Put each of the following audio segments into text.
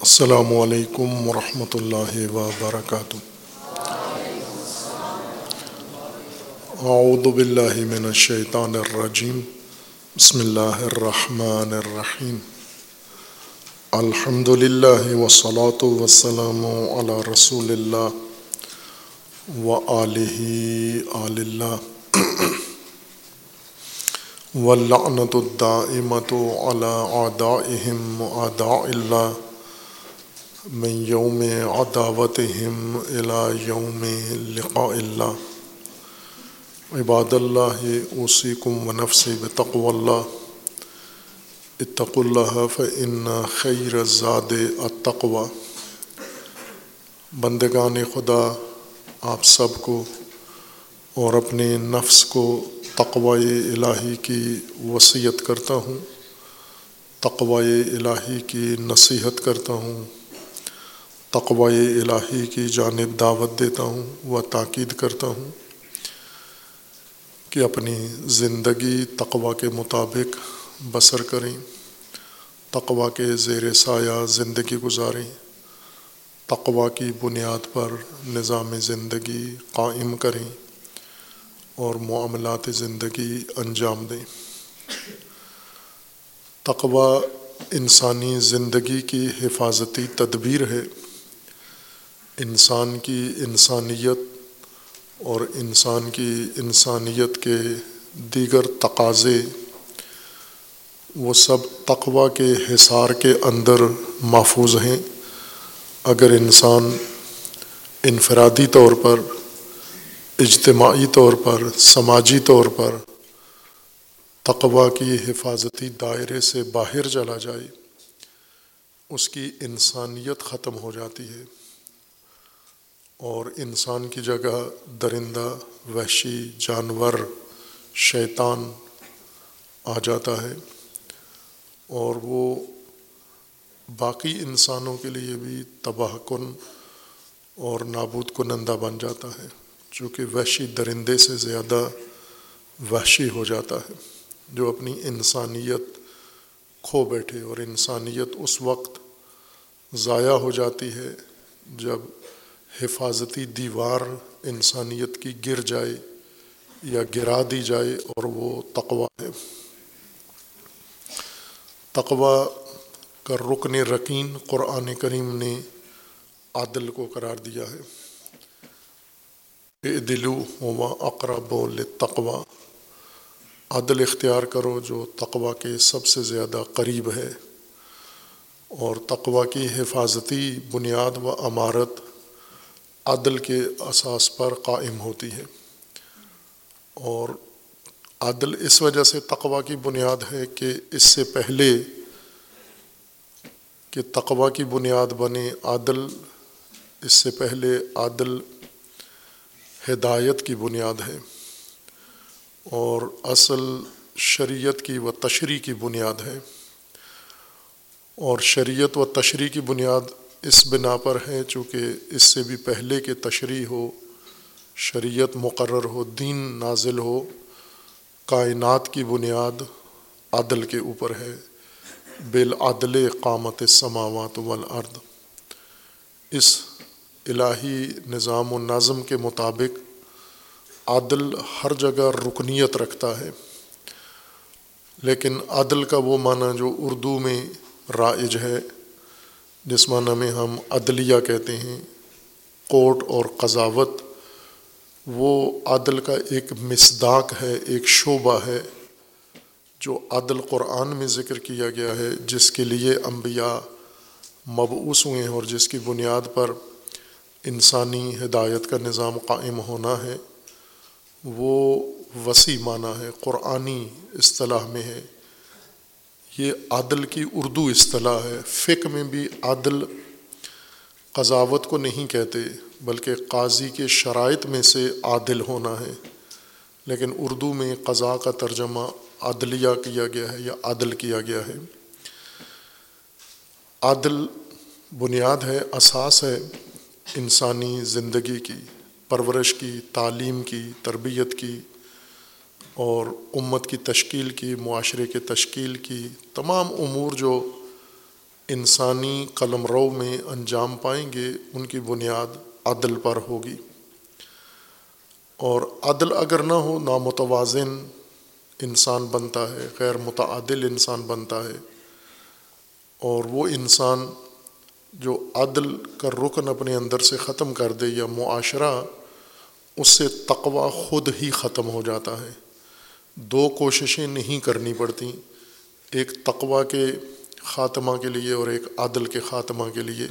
السلام علیکم ورحمۃ اللہ وبرکاتہ۔ اعوذ باللہ من الشیطان الرجیم۔ بسم اللہ الرحمن الرحیم۔ الحمد للہ وسلاۃ وسلم علی رسول اللہ و علیہ آل اللہ۔ واللعنت الدائمت علی اعدائهم اعداء اللہ۔ من یوم عداوتهم الى یوم لقاء اللہ. عباد اللہ، اوصیکم و نفسی بتقو اللہ. اتقوا اللہ فإن خیر الزاد التقوی. بندگان خدا، آپ سب کو اور اپنے نفس کو تقوی الہی کی وصیت کرتا ہوں، تقوی الہی کی نصیحت کرتا ہوں. تقوی الہی کی جانب دعوت دیتا ہوں و تاکید کرتا ہوں کہ اپنی زندگی تقوا کے مطابق بسر کریں تقوا کے زیر سایہ زندگی گزاریں تقوا کی بنیاد پر نظام زندگی قائم کریں اور معاملات زندگی انجام دیں۔ تقوا انسانی زندگی کی حفاظتی تدبیر ہے۔ انسان کی انسانیت اور انسان کی انسانیت کے دیگر تقاضے، وہ سب تقوا کے حصار کے اندر محفوظ ہیں۔ اگر انسان انفرادی طور پر، اجتماعی طور پر، سماجی طور پر تقوا کی حفاظتی دائرے سے باہر چلا جائے، اس کی انسانیت ختم ہو جاتی ہے۔ اور انسان کی جگہ درندہ، وحشی جانور، شیطان آ جاتا ہے اور وہ باقی انسانوں کے لیے بھی تباہ کن اور نابود کنندہ بن جاتا ہے، چونکہ وحشی درندے سے زیادہ وحشی ہو جاتا ہے، جو اپنی انسانیت کھو بیٹھے اور انسانیت اس وقت ضائع ہو جاتی ہے جب حفاظتی دیوار انسانیت کی گر جائے یا گرا دی جائے اور وہ تقوا ہے۔ تقوا کا رکن رکین قرآن کریم نے عادل کو قرار دیا ہے۔ دلو ہوا اقرب تقوا عدل اختیار کرو جو تقوا کے سب سے زیادہ قریب ہے۔ اور تقوا کی حفاظتی بنیاد و عمارت عدل کے اساس پر قائم ہوتی ہے۔ اور عدل اس وجہ سے تقوا کی بنیاد ہے کہ اس سے پہلے کہ تقوا کی بنیاد بنے عادل اس سے پہلے عادل ہدایت کی بنیاد ہے۔ اور اصل شریعت کی و تشریح کی بنیاد ہے۔ اور شریعت و تشریح کی بنیاد اس بنا پر ہے چونکہ اس سے بھی پہلے کہ تشریح ہو، شریعت مقرر ہو، دین نازل ہو، کائنات کی بنیاد عدل کے اوپر ہے۔ بالعدل قامت سماوات والارض۔ اس الہی نظام و نظم کے مطابق عدل ہر جگہ رکنیت رکھتا ہے۔ لیکن عدل کا وہ معنی جو اردو میں رائج ہے جس معنی میں ہم عدلیہ کہتے ہیں، کوٹ اور قضاوت، وہ عدل کا ایک مصداق ہے، ایک شعبہ ہے جو عدل قرآن میں ذکر کیا گیا ہے، جس کے لیے انبیاء مبعوث ہوئے ہیں اور جس کی بنیاد پر انسانی ہدایت کا نظام قائم ہونا ہے۔ وہ وسیع معنی ہے، قرآنی اصطلاح میں ہے۔ یہ عدل کی اردو اصطلاح ہے۔ فقہ میں بھی عدل قضاوت کو نہیں کہتے، بلکہ قاضی کے شرائط میں سے عادل ہونا ہے۔ لیکن اردو میں قضاء کا ترجمہ عدلیہ کیا گیا ہے یا عدل کیا گیا ہے۔ عدل بنیاد ہے، اساس ہے انسانی زندگی کی، پرورش کی، تعلیم کی، تربیت کی۔ اور امت کی تشکیل کی، معاشرے کے تشکیل کی، تمام امور جو انسانی قلم رو میں انجام پائیں گے، ان کی بنیاد عدل پر ہوگی۔ اور عدل اگر نہ ہو، نامتوازن انسان بنتا ہے، غیر متعدل انسان بنتا ہے۔ اور وہ انسان جو عدل کا رکن اپنے اندر سے ختم کر دے یا معاشرہ، اس سے تقوا خود ہی ختم ہو جاتا ہے۔ دو کوششیں نہیں کرنی پڑتی ایک تقوا کے خاتمہ کے لیے اور ایک عدل کے خاتمہ کے لیے،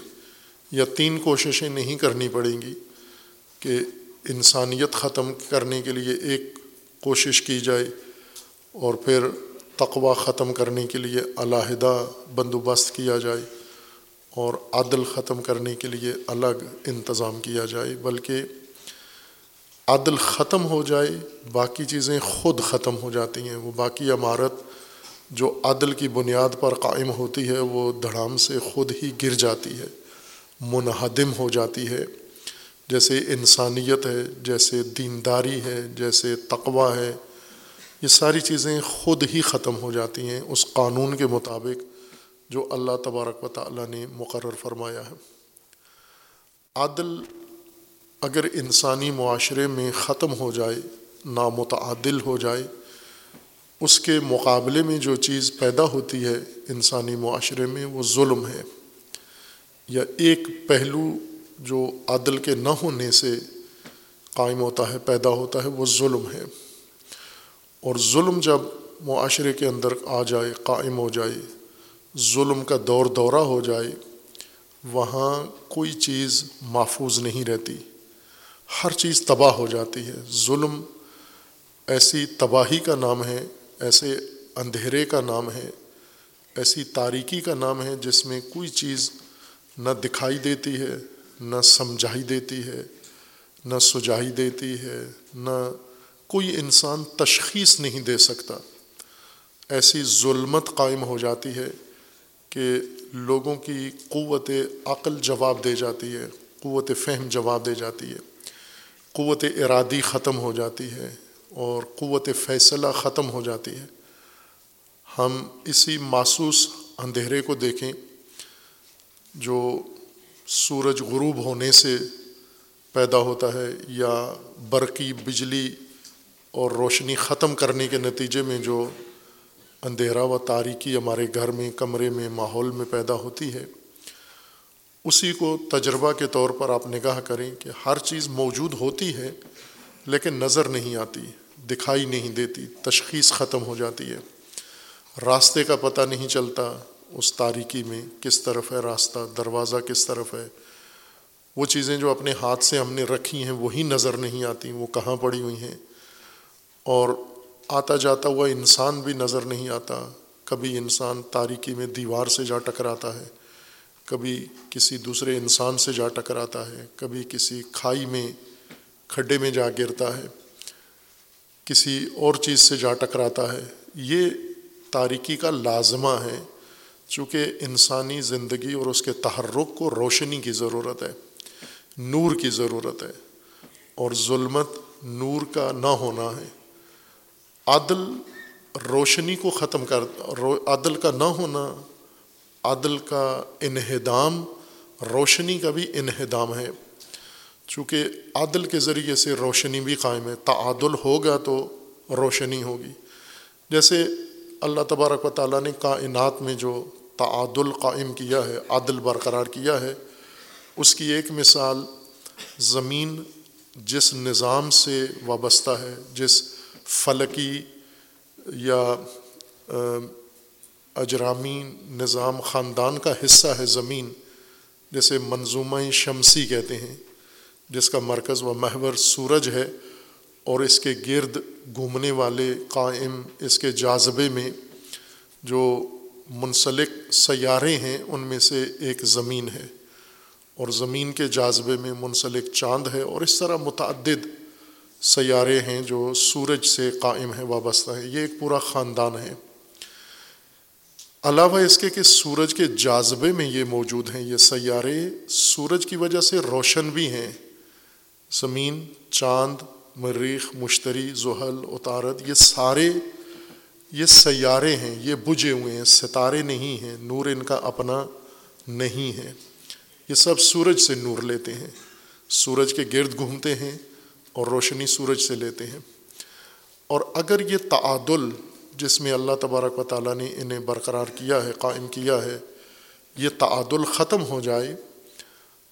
یا تین کوششیں نہیں کرنی پڑیں گی کہ انسانیت ختم کرنے کے لیے ایک کوشش کی جائے اور پھر تقوا ختم کرنے کے لیے علیحدہ بندوبست کیا جائے اور عدل ختم کرنے کے لیے الگ انتظام کیا جائے، بلکہ عدل ختم ہو جائے، باقی چیزیں خود ختم ہو جاتی ہیں۔ وہ باقی عمارت جو عدل کی بنیاد پر قائم ہوتی ہے، وہ دھڑام سے خود ہی گر جاتی ہے، منہدم ہو جاتی ہے۔ جیسے انسانیت ہے، جیسے دینداری ہے، جیسے تقوا ہے، یہ ساری چیزیں خود ہی ختم ہو جاتی ہیں۔ اس قانون کے مطابق جو اللہ تبارک و تعالیٰ نے مقرر فرمایا ہے۔ عدل اگر انسانی معاشرے میں ختم ہو جائے، نامتعادل ہو جائے، اس کے مقابلے میں جو چیز پیدا ہوتی ہے انسانی معاشرے میں، وہ ظلم ہے۔ یا ایک پہلو جو عدل کے نہ ہونے سے قائم ہوتا ہے، پیدا ہوتا ہے، وہ ظلم ہے۔ اور ظلم جب معاشرے کے اندر آ جائے، قائم ہو جائے، ظلم کا دور دورہ ہو جائے، وہاں کوئی چیز محفوظ نہیں رہتی۔ ہر چیز تباہ ہو جاتی ہے۔ ظلم ایسی تباہی کا نام ہے، ایسے اندھیرے کا نام ہے، ایسی تاریکی کا نام ہے جس میں کوئی چیز نہ دکھائی دیتی ہے، نہ سمجھائی دیتی ہے، نہ سجائی دیتی ہے، نہ کوئی انسان تشخیص نہیں دے سکتا۔ ایسی ظلمت قائم ہو جاتی ہے کہ لوگوں کی قوت عقل جواب دے جاتی ہے، قوت فہم جواب دے جاتی ہے۔ قوت ارادی ختم ہو جاتی ہے اور قوت فیصلہ ختم ہو جاتی ہے۔ ہم اسی محسوس اندھیرے کو دیکھیں جو سورج غروب ہونے سے پیدا ہوتا ہے یا برقی، بجلی اور روشنی ختم کرنے کے نتیجے میں جو اندھیرا و تاریکی ہمارے گھر میں، کمرے میں، ماحول میں پیدا ہوتی ہے۔ اسی کو تجربہ کے طور پر آپ نگاہ کریں کہ ہر چیز موجود ہوتی ہے، لیکن نظر نہیں آتی، دکھائی نہیں دیتی، تشخیص ختم ہو جاتی ہے۔ راستے کا پتہ نہیں چلتا، اس تاریکی میں کس طرف ہے راستہ، دروازہ کس طرف ہے۔ وہ چیزیں جو اپنے ہاتھ سے ہم نے رکھی ہیں، وہی نظر نہیں آتی، وہ کہاں پڑی ہوئی ہیں۔ اور آتا جاتا ہوا انسان بھی نظر نہیں آتا، کبھی انسان تاریکی میں دیوار سے جا ٹکراتا ہے۔ کبھی کسی دوسرے انسان سے جا ٹکراتا ہے، کبھی کسی کھائی میں، کھڈے میں جا گرتا ہے، کسی اور چیز سے جا ٹکراتا ہے۔ یہ تاریکی کا لازمہ ہے، چونکہ انسانی زندگی اور اس کے تحرک کو روشنی کی ضرورت ہے، نور کی ضرورت ہے، اور ظلمت نور کا نہ ہونا ہے۔ عدل روشنی کو ختم کر عدل کا نہ ہونا عدل کا انہدام، روشنی کا بھی انہدام ہے۔ چونکہ عدل کے ذریعے سے روشنی بھی قائم ہے، تعادل ہوگا تو روشنی ہوگی۔ جیسے اللہ تبارک و تعالیٰ نے کائنات میں جو تعادل قائم کیا ہے، عدل برقرار کیا ہے، اس کی ایک مثال زمین جس نظام سے وابستہ ہے، جس فلکی یا اجرامی نظام خاندان کا حصہ ہے زمین، جسے منظومہ شمسی کہتے ہیں، جس کا مرکز و محور سورج ہے اور اس کے گرد گھومنے والے قائم اس کے جاذبے میں جو منسلک سیارے ہیں، ان میں سے ایک زمین ہے۔ اور زمین کے جاذبے میں منسلک چاند ہے اور اس طرح متعدد سیارے ہیں جو سورج سے قائم ہے وابستہ ہے یہ ایک پورا خاندان ہے۔ علاوہ اس کے کہ سورج کے جاذبے میں یہ موجود ہیں، یہ سیارے سورج کی وجہ سے روشن بھی ہیں۔ زمین، چاند، مریخ، مشتری، زحل اتارت یہ سارے، یہ سیارے ہیں، یہ بجھے ہوئے ہیں، ستارے نہیں ہیں، نور ان کا اپنا نہیں ہے۔ یہ سب سورج سے نور لیتے ہیں۔ سورج کے گرد گھومتے ہیں اور روشنی سورج سے لیتے ہیں۔ اور اگر یہ تعادل جس میں اللہ تبارک و تعالیٰ نے انہیں برقرار کیا ہے، قائم کیا ہے، یہ تعادل ختم ہو جائے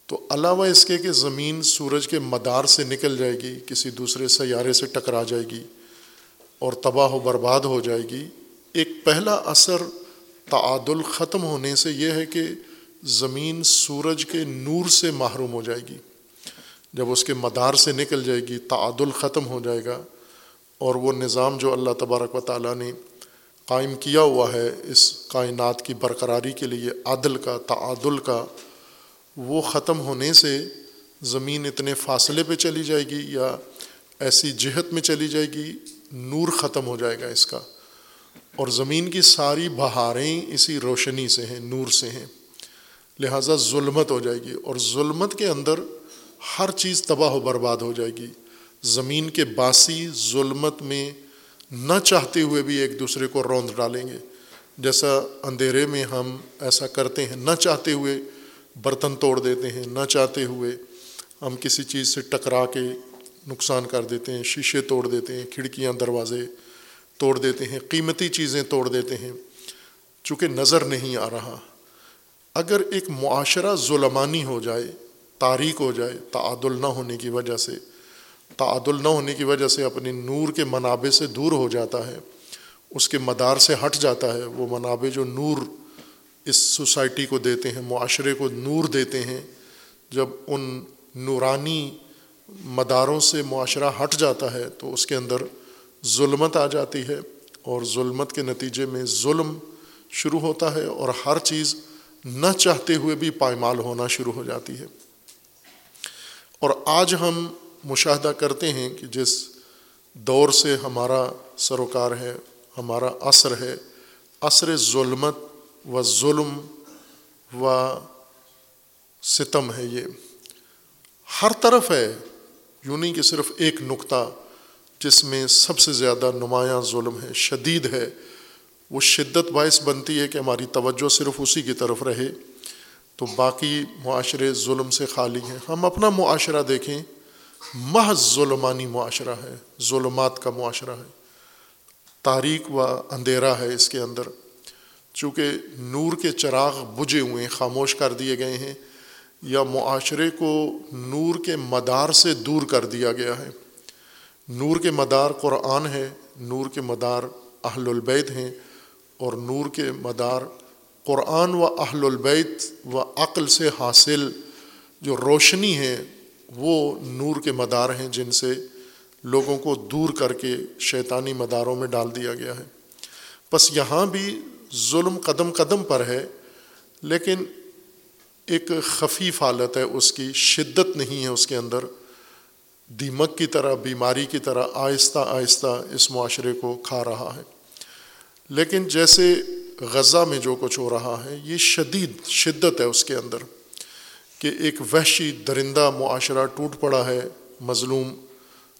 تو علاوہ اس کے کہ زمین سورج کے مدار سے نکل جائے گی، کسی دوسرے سیارے سے ٹکرا جائے گی اور تباہ و برباد ہو جائے گی۔ ایک پہلا اثر تعادل ختم ہونے سے یہ ہے کہ زمین سورج کے نور سے محروم ہو جائے گی۔ جب اس کے مدار سے نکل جائے گی، تعادل ختم ہو جائے گا۔ اور وہ نظام جو اللہ تبارک و تعالیٰ نے قائم کیا ہوا ہے، اس کائنات کی برقراری کے لیے، عدل کا، تعادل کا، وہ ختم ہونے سے زمین اتنے فاصلے پہ چلی جائے گی یا ایسی جہت میں چلی جائے گی، نور ختم ہو جائے گا اس کا۔ اور زمین کی ساری بہاریں اسی روشنی سے ہیں، نور سے ہیں۔ لہٰذا ظلمت ہو جائے گی اور ظلمت کے اندر ہر چیز تباہ و برباد ہو جائے گی۔ زمین کے باسی ظلمت میں نہ چاہتے ہوئے بھی ایک دوسرے کو روند ڈالیں گے۔ جیسا اندھیرے میں ہم ایسا کرتے ہیں، نہ چاہتے ہوئے برتن توڑ دیتے ہیں، نہ چاہتے ہوئے ہم کسی چیز سے ٹکرا کے نقصان کر دیتے ہیں، شیشے توڑ دیتے ہیں، کھڑکیاں، دروازے توڑ دیتے ہیں، قیمتی چیزیں توڑ دیتے ہیں۔ چونکہ نظر نہیں آ رہا۔ اگر ایک معاشرہ ظلمانی ہو جائے تاریخ ہو جائے، تعادل نہ ہونے کی وجہ سے تعادل نہ ہونے کی وجہ سے اپنے نور کے منابع سے دور ہو جاتا ہے، اس کے مدار سے ہٹ جاتا ہے۔ وہ منابع جو نور اس سوسائٹی کو دیتے ہیں، معاشرے کو نور دیتے ہیں، جب ان نورانی مداروں سے معاشرہ ہٹ جاتا ہے تو اس کے اندر ظلمت آ جاتی ہے اور ظلمت کے نتیجے میں ظلم شروع ہوتا ہے اور ہر چیز نہ چاہتے ہوئے بھی پائمال ہونا شروع ہو جاتی ہے۔ اور آج ہم مشاہدہ کرتے ہیں کہ جس دور سے ہمارا سروکار ہے، ہمارا عصر ہے، عصر ظلمت و ظلم و ستم ہے یہ۔ ہر طرف ہے، یوں نہیں کہ صرف ایک نقطہ جس میں سب سے زیادہ نمایاں ظلم ہے، شدید ہے۔ وہ شدت باعث بنتی ہے کہ ہماری توجہ صرف اسی کی طرف رہے۔ تو باقی معاشرے ظلم سے خالی ہیں۔ ہم اپنا معاشرہ دیکھیں۔ محض ظلمانی معاشرہ ہے، ظلمات کا معاشرہ ہے۔ تاریخ و اندھیرا ہے اس کے اندر۔ چونکہ نور کے چراغ بجھے ہوئے ہیں، خاموش کر دیے گئے ہیں، یا معاشرے کو نور کے مدار سے دور کر دیا گیا ہے۔ نور کے مدار قرآن ہے، نور کے مدار اہل البید ہیں، اور نور کے مدار قرآن و اہل البیت و عقل سے حاصل جو روشنی ہے وہ نور کے مدار ہیں جن سے لوگوں کو دور کر کے شیطانی مداروں میں ڈال دیا گیا ہے۔ بس یہاں بھی ظلم قدم قدم پر ہے، لیکن ایک خفیف حالت ہے، اس کی شدت نہیں ہے اس کے اندر۔ دیمک کی طرح، بیماری کی طرح آہستہ آہستہ اس معاشرے کو کھا رہا ہے۔ لیکن جیسے غزہ میں جو کچھ ہو رہا ہے، یہ شدید شدت ہے اس کے اندر۔ کہ ایک وحشی درندہ معاشرہ ٹوٹ پڑا ہے مظلوم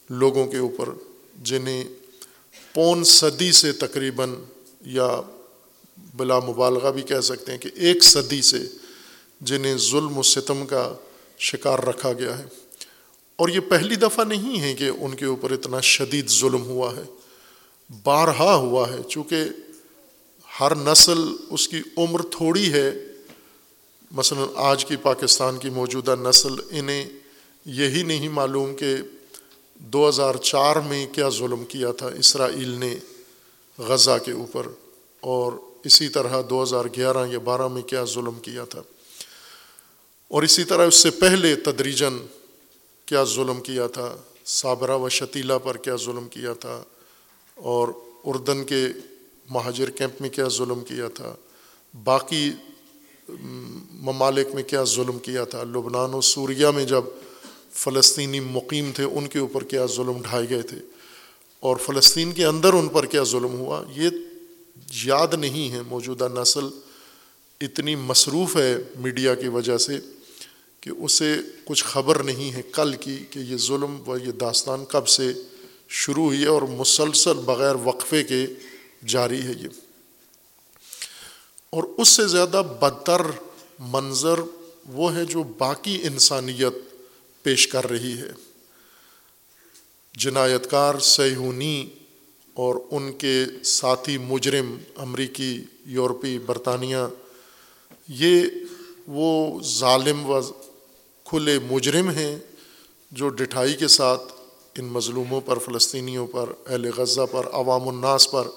لوگوں کے اوپر، جنہیں پون صدی سے تقریباً یا بلا مبالغہ بھی کہہ سکتے ہیں کہ ایک صدی سے جنہیں ظلم و ستم کا شکار رکھا گیا ہے۔ اور یہ پہلی دفعہ نہیں ہے کہ ان کے اوپر اتنا شدید ظلم ہوا ہے، بارہا ہوا ہے، چونکہ ہر نسل اس کی عمر تھوڑی ہے مثلا آج کی پاکستان کی موجودہ نسل انہیں یہی نہیں معلوم کہ دو ہزار چار میں کیا ظلم کیا تھا۔ اسرائیل نے غزہ کے اوپر اور اسی طرح دو ہزار گیارہ یا بارہ میں کیا ظلم کیا تھا۔ اور اسی طرح اس سے پہلے تدریجن کیا ظلم کیا تھا۔ صابرہ و شتیلا پر کیا ظلم کیا تھا۔ اور اردن کے مہاجر کیمپ میں کیا ظلم کیا تھا۔ باقی ممالک میں کیا ظلم کیا تھا؟ لبنان و سوریہ میں جب فلسطینی مقیم تھے، ان کے اوپر کیا ظلم ڈھائے گئے تھے؟ اور فلسطین کے اندر ان پر کیا ظلم ہوا؟ یہ یاد نہیں ہے، موجودہ نسل اتنی مصروف ہے میڈیا کی وجہ سے کہ اسے کچھ خبر نہیں ہے کل کی کہ یہ ظلم و یہ داستان کب سے شروع ہوئی ہے اور مسلسل بغیر وقفے کے جاری ہے یہ۔ اور اس سے زیادہ بدتر منظر وہ ہے جو باقی انسانیت پیش کر رہی ہے۔ جنایت کار سیہونی اور ان کے ساتھی مجرم امریکی، یورپی، برطانیہ، یہ وہ ظالم و کھلے مجرم ہیں جو ڈٹھائی کے ساتھ ان مظلوموں پر، فلسطینیوں پر، اہل غزہ پر، عوام الناس پر،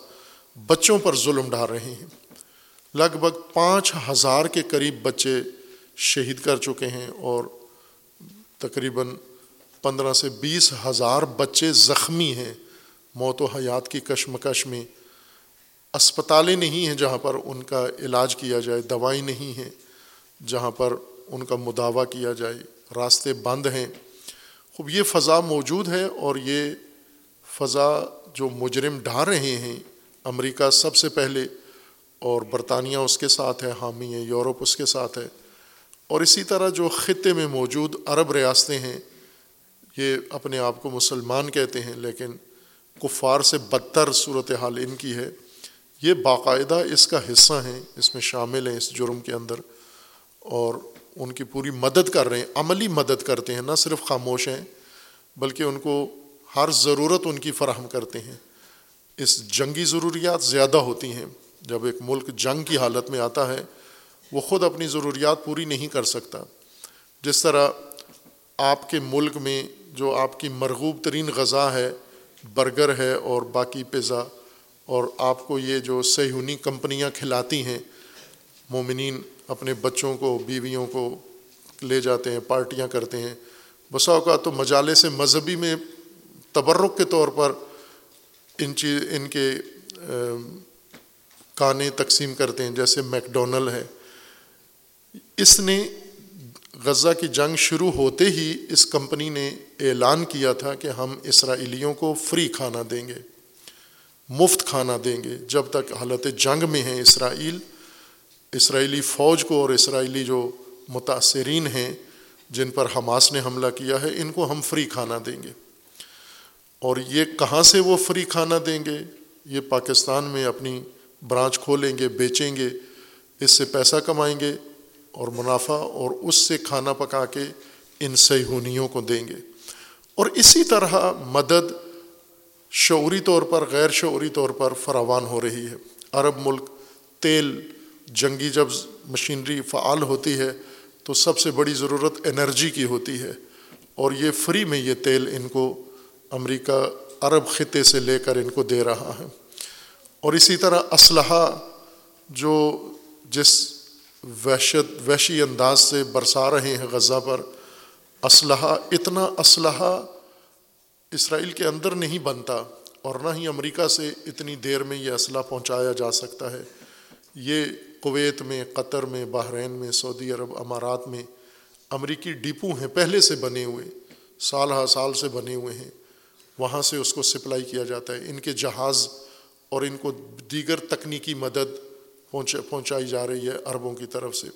بچوں پر ظلم ڈال رہے ہیں۔ لگ بھگ پانچ ہزار کے قریب بچے شہید کر چکے ہیں اور تقریباً پندرہ سے بیس ہزار بچے زخمی ہیں موت و حیات کی کشمکش میں۔ اسپتالیں نہیں ہیں جہاں پر ان کا علاج کیا جائے، دوائی نہیں ہیں جہاں پر ان کا مداوع کیا جائے۔ راستے بند ہیں۔ خوب، یہ فضا موجود ہے اور یہ فضا جو مجرم ڈھا رہے ہیں، امریکہ سب سے پہلے اور برطانیہ اس کے ساتھ ہے، حامی ہے، یورپ اس کے ساتھ ہے۔ اور اسی طرح جو خطے میں موجود عرب ریاستیں ہیں، یہ اپنے آپ کو مسلمان کہتے ہیں، لیکن کفار سے بدتر صورت حال ان کی ہے۔ یہ باقاعدہ اس کا حصہ ہیں، اس میں شامل ہیں، اس جرم کے اندر۔ اور ان کی پوری مدد کر رہے ہیں، عملی مدد کرتے ہیں، نہ صرف خاموش ہیں، بلکہ ان کو ہر ضرورت ان کی فراہم کرتے ہیں۔ اس جنگی ضروریات زیادہ ہوتی ہیں۔ جب ایک ملک جنگ کی حالت میں آتا ہے، وہ خود اپنی ضروریات پوری نہیں کر سکتا۔ جس طرح آپ کے ملک میں جو آپ کی مرغوب ترین غذا ہے، برگر ہے اور باقی پزا اور آپ کو یہ جو سیہونی کمپنیاں کھلاتی ہیں، مومنین اپنے بچوں کو، بیویوں کو لے جاتے ہیں، پارٹیاں کرتے ہیں۔ بسا اوقات تو مجالے سے مذہبی میں تبرک کے طور پر ان چیز، ان کے کانے تقسیم کرتے ہیں، جیسے میک ڈونل ہے۔ اس نے غزہ کی جنگ شروع ہوتے ہی اس کمپنی نے اعلان کیا تھا کہ ہم اسرائیلیوں کو فری کھانا دیں گے، مفت کھانا دیں گے۔ جب تک حالت جنگ میں ہیں اسرائیل، اسرائیلی فوج کو اور اسرائیلی جو متاثرین ہیں، جن پر حماس نے حملہ کیا ہے، ان کو ہم فری کھانا دیں گے۔ اور یہ کہاں سے وہ فری کھانا دیں گے؟ یہ پاکستان میں اپنی برانچ کھولیں گے، بیچیں گے، اس سے پیسہ کمائیں گے اور منافع اور اس سے کھانا پکا کے ان سیہونیوں کو دیں گے۔ اور اسی طرح مدد شعوری طور پر، غیر شعوری طور پر فراوان ہو رہی ہے۔ عرب ملک تیل، جنگی جب مشینری فعال ہوتی ہے تو سب سے بڑی ضرورت انرجی کی ہوتی ہے۔ اور یہ فری میں یہ تیل ان کو امریکہ عرب خطے سے لے کر ان کو دے رہا ہے۔ اور اسی طرح اسلحہ جو جس وحشت وحشی انداز سے برسا رہے ہیں غزہ پر، اسلحہ، اتنا اسلحہ اسرائیل کے اندر نہیں بنتا اور نہ ہی امریکہ سے اتنی دیر میں یہ اسلحہ پہنچایا جا سکتا ہے۔ یہ کویت میں، قطر میں، بحرین میں، سعودی عرب امارات میں امریکی ڈپو ہیں، پہلے سے بنے ہوئے سال ہا سال سے بنے ہوئے ہیں۔ وہاں سے اس کو سپلائی کیا جاتا ہے۔ ان کے جہاز اور ان کو دیگر تکنیکی مدد پہنچائی جا رہی ہے عربوں کی طرف سے۔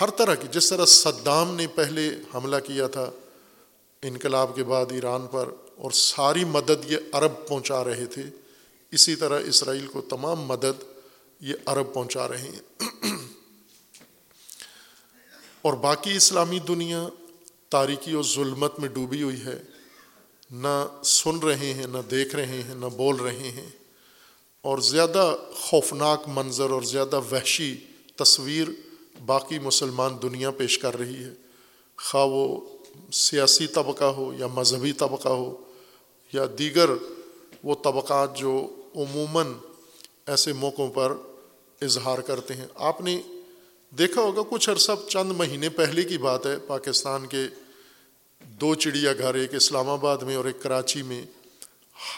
ہر طرح کی جس طرح صدام نے پہلے حملہ کیا تھا، انقلاب کے بعد ایران پر، اور ساری مدد یہ عرب پہنچا رہے تھے، اسی طرح اسرائیل کو تمام مدد یہ عرب پہنچا رہے ہیں۔ اور باقی اسلامی دنیا تاریکی اور ظلمت میں ڈوبی ہوئی ہے۔ نہ سن رہے ہیں، نہ دیکھ رہے ہیں، نہ بول رہے ہیں۔ اور زیادہ خوفناک منظر اور زیادہ وحشی تصویر باقی مسلمان دنیا پیش کر رہی ہے۔ خواہ وہ سیاسی طبقہ ہو یا مذہبی طبقہ ہو یا دیگر وہ طبقات جو عموماً ایسے موقعوں پر اظہار کرتے ہیں۔ آپ نے دیکھا ہوگا کچھ عرصہ چند مہینے پہلے کی بات ہے، پاکستان کے دو چڑیا گھر، ایک اسلام آباد میں اور ایک کراچی میں۔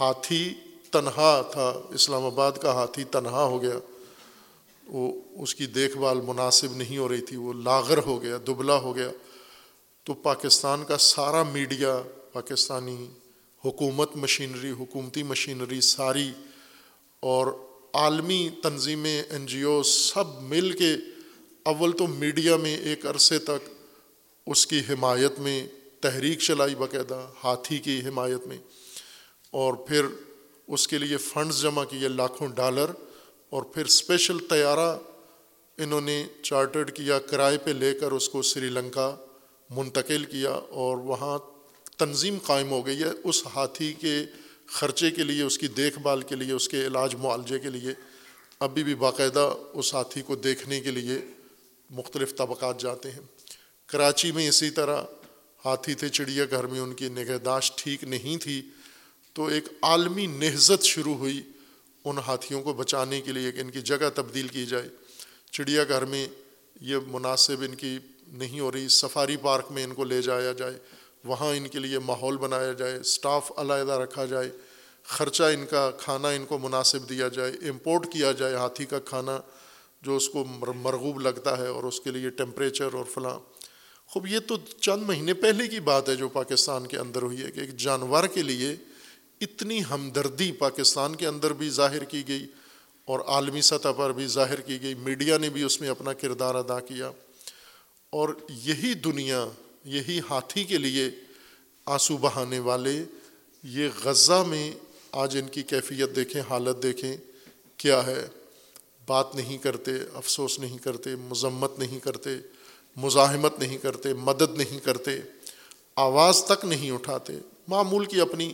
ہاتھی تنہا تھا، اسلام آباد کا ہاتھی تنہا ہو گیا۔ وہ اس کی دیکھ بھال مناسب نہیں ہو رہی تھی، وہ لاغر ہو گیا، دبلا ہو گیا۔ تو پاکستان کا سارا میڈیا، پاکستانی حکومت مشینری، حکومتی مشینری ساری اور عالمی تنظیمیں این جی او سب مل کے اول تو میڈیا میں ایک عرصے تک اس کی حمایت میں تحریک چلائی باقاعدہ، ہاتھی کی حمایت میں۔ اور پھر اس کے لیے فنڈز جمع کیے لاکھوں ڈالر اور پھر اسپیشل طیارہ انہوں نے چارٹرڈ کیا، کرائے پہ لے کر اس کو سری لنکا منتقل کیا اور وہاں تنظیم قائم ہو گئی ہے اس ہاتھی کے خرچے کے لیے، اس کی دیکھ بھال کے لیے، اس کے علاج معالجے کے لیے۔ ابھی بھی باقاعدہ اس ہاتھی کو دیکھنے کے لیے مختلف طبقات جاتے ہیں۔ کراچی میں اسی طرح ہاتھی تھے، چڑیا گھر میں ان کی نگہداشت ٹھیک نہیں تھی۔ تو ایک عالمی نہزت شروع ہوئی ان ہاتھیوں کو بچانے کے لیے کہ ان کی جگہ تبدیل کی جائے۔ چڑیا گھر میں یہ مناسب ان کی نہیں ہو رہی، سفاری پارک میں ان کو لے جایا جائے، وہاں ان کے لیے ماحول بنایا جائے اسٹاف علیحدہ رکھا جائے، خرچہ ان کا، کھانا ان کو مناسب دیا جائے، امپورٹ کیا جائے ہاتھی کا کھانا جو اس کو مرغوب لگتا ہے اور اس کے لیے ٹیمپریچر اور فلاں۔ خوب، یہ تو چند مہینے پہلے کی بات ہے جو پاکستان کے اندر ہوئی ہے کہ ایک جانور کے لیے اتنی ہمدردی پاکستان کے اندر بھی ظاہر کی گئی اور عالمی سطح پر بھی ظاہر کی گئی۔ میڈیا نے بھی اس میں اپنا کردار ادا کیا۔ اور یہی دنیا، یہی ہاتھی کے لیے آنسو بہانے والے، یہ غزہ میں آج ان کی کیفیت دیکھیں، حالت دیکھیں کیا ہے۔ بات نہیں کرتے، افسوس نہیں کرتے، مذمت نہیں کرتے، مزاحمت نہیں کرتے، مدد نہیں کرتے، آواز تک نہیں اٹھاتے۔ معمول کی اپنی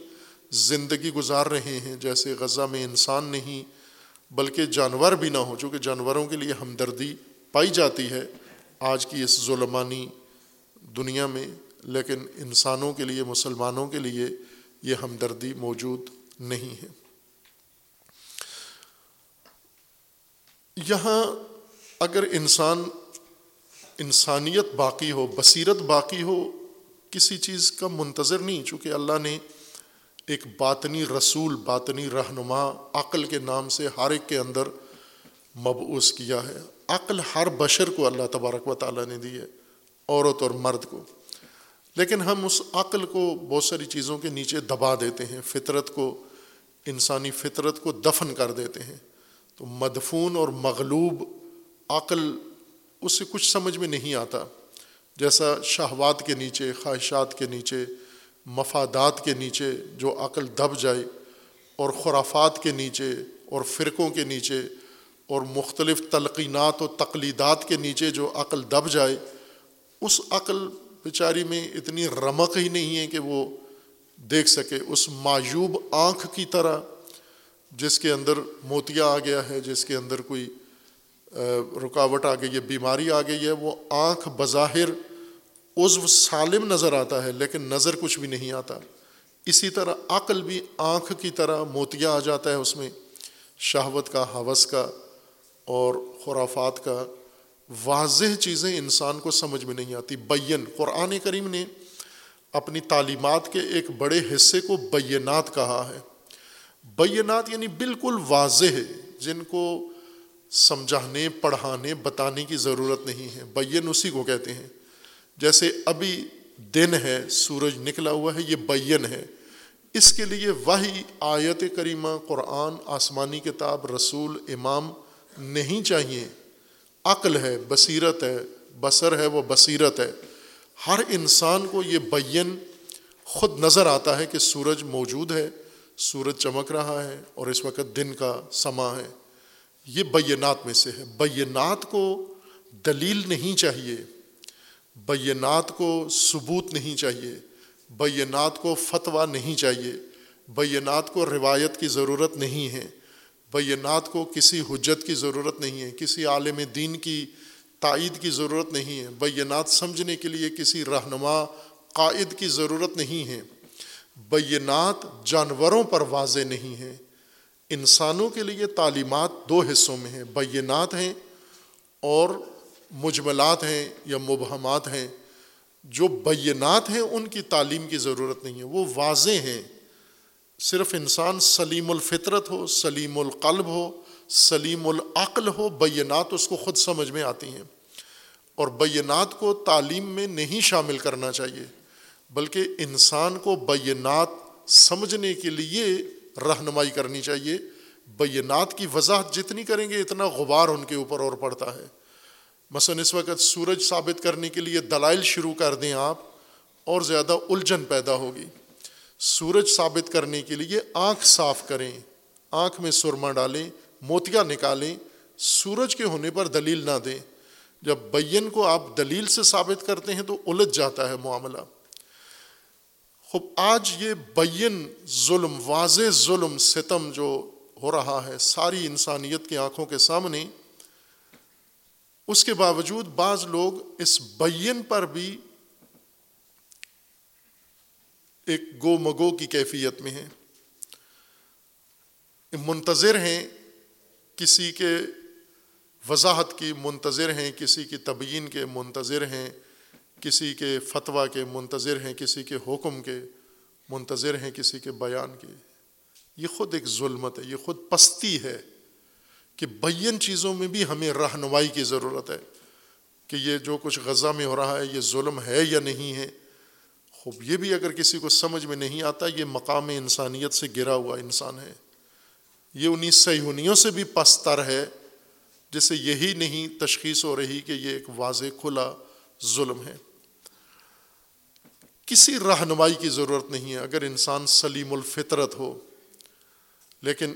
زندگی گزار رہے ہیں، جیسے غزہ میں انسان نہیں، بلکہ جانور بھی نہ ہو، چونکہ جانوروں کے لیے ہمدردی پائی جاتی ہے آج کی اس ظلمانی دنیا میں، لیکن انسانوں کے لیے، مسلمانوں کے لیے یہ ہمدردی موجود نہیں ہے۔ یہاں اگر انسان انسانیت باقی ہو، بصیرت باقی ہو، کسی چیز کا منتظر نہیں، چونکہ اللہ نے ایک باطنی رسول، باطنی رہنما عقل کے نام سے ہر ایک کے اندر مبعوث کیا ہے۔ عقل ہر بشر کو اللہ تبارک و تعالیٰ نے دی ہے، عورت اور مرد کو۔ لیکن ہم اس عقل کو بہت ساری چیزوں کے نیچے دبا دیتے ہیں، فطرت کو، انسانی فطرت کو دفن کر دیتے ہیں۔ تو مدفون اور مغلوب عقل اس سے کچھ سمجھ میں نہیں آتا۔ جیسا شہوات کے نیچے، خواہشات کے نیچے مفادات کے نیچے جو عقل دب جائے اور خرافات کے نیچے اور فرقوں کے نیچے اور مختلف تلقینات و تقلیدات کے نیچے جو عقل دب جائے، اس عقل بیچاری میں اتنی رمق ہی نہیں ہے کہ وہ دیکھ سکے۔ اس معیوب آنکھ کی طرح جس کے اندر موتیا آ گیا ہے، جس کے اندر کوئی رکاوٹ آ گئی ہے، بیماری آ گئی ہے، وہ آنکھ بظاہر عزو سالم نظر آتا ہے، لیکن نظر کچھ بھی نہیں آتا۔ اسی طرح عقل بھی آنکھ کی طرح موتیا آ جاتا ہے اس میں۔ شہوت کا، حوث کا اور خرافات کا واضح چیزیں انسان کو سمجھ میں نہیں آتی۔ بین، قرآن کریم نے اپنی تعلیمات کے ایک بڑے حصے کو بینات کہا ہے۔ بینات یعنی بالکل واضح ہے جن کو سمجھانے، پڑھانے، بتانے کی ضرورت نہیں ہے۔ بین اسی کو کہتے ہیں۔ جیسے ابھی دن ہے، سورج نکلا ہوا ہے، یہ بین ہے۔ اس کے لیے وہی آیت کریمہ، قرآن، آسمانی کتاب، رسول، امام نہیں چاہیے۔ عقل ہے، بصیرت ہے، بصر ہے، وہ بصیرت ہے۔ ہر انسان کو یہ بین خود نظر آتا ہے کہ سورج موجود ہے، سورج چمک رہا ہے اور اس وقت دن کا سما ہے۔ یہ بینات میں سے ہے۔ بینات کو دلیل نہیں چاہیے۔ بینات کو ثبوت نہیں چاہیے، بینات کو فتویٰ نہیں چاہیے، بینات کو روایت کی ضرورت نہیں ہے، بینات کو کسی حجت کی ضرورت نہیں ہے، کسی عالم دین کی تائید کی ضرورت نہیں ہے، بینات سمجھنے کے لیے کسی رہنما قائد کی ضرورت نہیں ہے۔ بینات جانوروں پر واضح نہیں ہے، انسانوں کے لیے تعلیمات دو حصوں میں ہیں، بینات ہیں اور مجملات ہیں یا مبہمات ہیں، جو بینات ہیں، ان کی تعلیم کی ضرورت نہیں ہے۔ وہ واضح ہیں۔ صرف انسان سلیم الفطرت ہو، سلیم القلب ہو، سلیم العقل ہو، بینات اس کو خود سمجھ میں آتی ہیں۔ اور بینات کو تعلیم میں نہیں شامل کرنا چاہیے، بلکہ انسان کو بینات سمجھنے کے لیے رہنمائی کرنی چاہیے۔ بینات کی وضاحت جتنی کریں گے، اتنا غبار ان کے اوپر اور پڑتا ہے۔ مثلاً اس وقت سورج ثابت کرنے کے لیے دلائل شروع کر دیں آپ، اور زیادہ الجھن پیدا ہوگی۔ سورج ثابت کرنے کے لیے آنکھ صاف کریں، آنکھ میں سرما ڈالیں موتیا نکالیں، سورج کے ہونے پر دلیل نہ دیں۔ جب بین کو آپ دلیل سے ثابت کرتے ہیں تو الجھ جاتا ہے معاملہ۔ خوب، آج یہ بین ظلم، واضح ظلم، ستم جو ہو رہا ہے، ساری انسانیت کی آنکھوں کے سامنے اس کے باوجود بعض لوگ اس بین پر بھی ایک گو مگو کی کیفیت میں ہیں۔ منتظر ہیں کسی کے وضاحت کی، منتظر ہیں کسی کی تبیین کے، منتظر ہیں کسی کے فتویٰ کے، منتظر ہیں کسی کے حکم کے، منتظر ہیں کسی کے بیان کے۔ یہ خود ایک ظلمت ہے، یہ خود پستی ہے۔ کہ بین چیزوں میں بھی ہمیں رہنمائی کی ضرورت ہے کہ یہ جو کچھ غزہ میں ہو رہا ہے، یہ ظلم ہے یا نہیں ہے، خوب یہ بھی اگر کسی کو سمجھ میں نہیں آتا، یہ مقام انسانیت سے گرا ہوا انسان ہے۔ یہ انہیں سیہونیوں سے بھی پستر ہے جسے یہی نہیں تشخیص ہو رہی کہ یہ ایک واضح کھلا ظلم ہے۔ کسی رہنمائی کی ضرورت نہیں ہے۔ اگر انسان سلیم الفطرت ہو، لیکن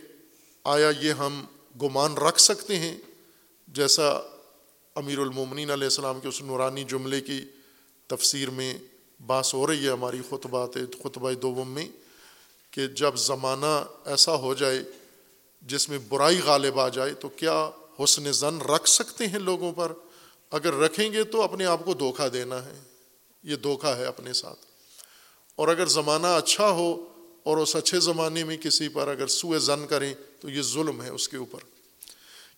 آیا یہ ہم گمان رکھ سکتے ہیں، جیسا امیر المومنین علیہ السلام کے اس نورانی جملے کی تفسیر میں باس ہو رہی ہے ہماری خطبات، خطبہ دوم میں، کہ جب زمانہ ایسا ہو جائے جس میں برائی غالب آ جائے، تو کیا حسن زن رکھ سکتے ہیں لوگوں پر؟ اگر رکھیں گے تو اپنے آپ کو دھوکہ دینا ہے، یہ دھوکہ ہے اپنے ساتھ۔ اور اگر زمانہ اچھا ہو اور اس اچھے زمانے میں کسی پر اگر سوئے زن کریں تو یہ ظلم ہے اس کے اوپر۔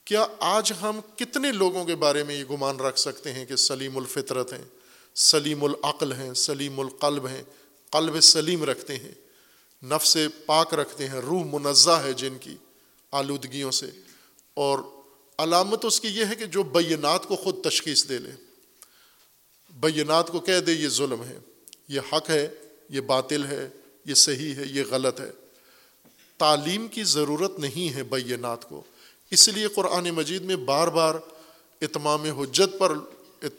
کیا آج ہم کتنے لوگوں کے بارے میں یہ گمان رکھ سکتے ہیں کہ سلیم الفطرت ہیں، سلیم العقل ہیں، سلیم القلب ہیں، قلب سلیم رکھتے ہیں، نفس پاک رکھتے ہیں، روح منزہ ہے جن کی آلودگیوں سے۔ اور علامت اس کی یہ ہے کہ جو بینات کو خود تشخیص دے لے بینات کو کہہ دے یہ ظلم ہے، یہ حق ہے، یہ باطل ہے یہ صحیح ہے، یہ غلط ہے۔ تعلیم کی ضرورت نہیں ہے بینات کو۔ اس لیے قرآن مجید میں بار بار اتمام حجت پر،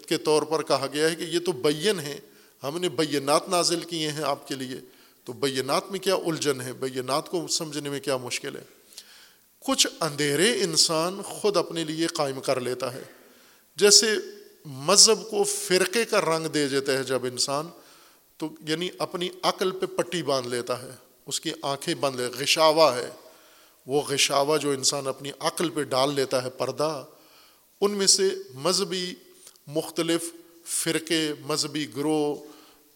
کے طور پر کہا گیا ہے کہ یہ تو بین ہے ہم نے بینات نازل کیے ہیں آپ کے لیے۔ تو بینات میں کیا الجھن ہے؟ بینات کو سمجھنے میں کیا مشکل ہے؟ کچھ اندھیرے انسان خود اپنے لیے قائم کر لیتا ہے۔ جیسے مذہب کو فرقے کا رنگ دے دیتا ہے جب انسان تو یعنی اپنی عقل پہ پٹی باندھ لیتا ہے، اس کی آنکھیں بند لے غشاوہ ہے۔ وہ غشاوہ جو انسان اپنی عقل پہ ڈال لیتا ہے پردہ، ان میں سے مذہبی مختلف فرقے، مذہبی گروہ،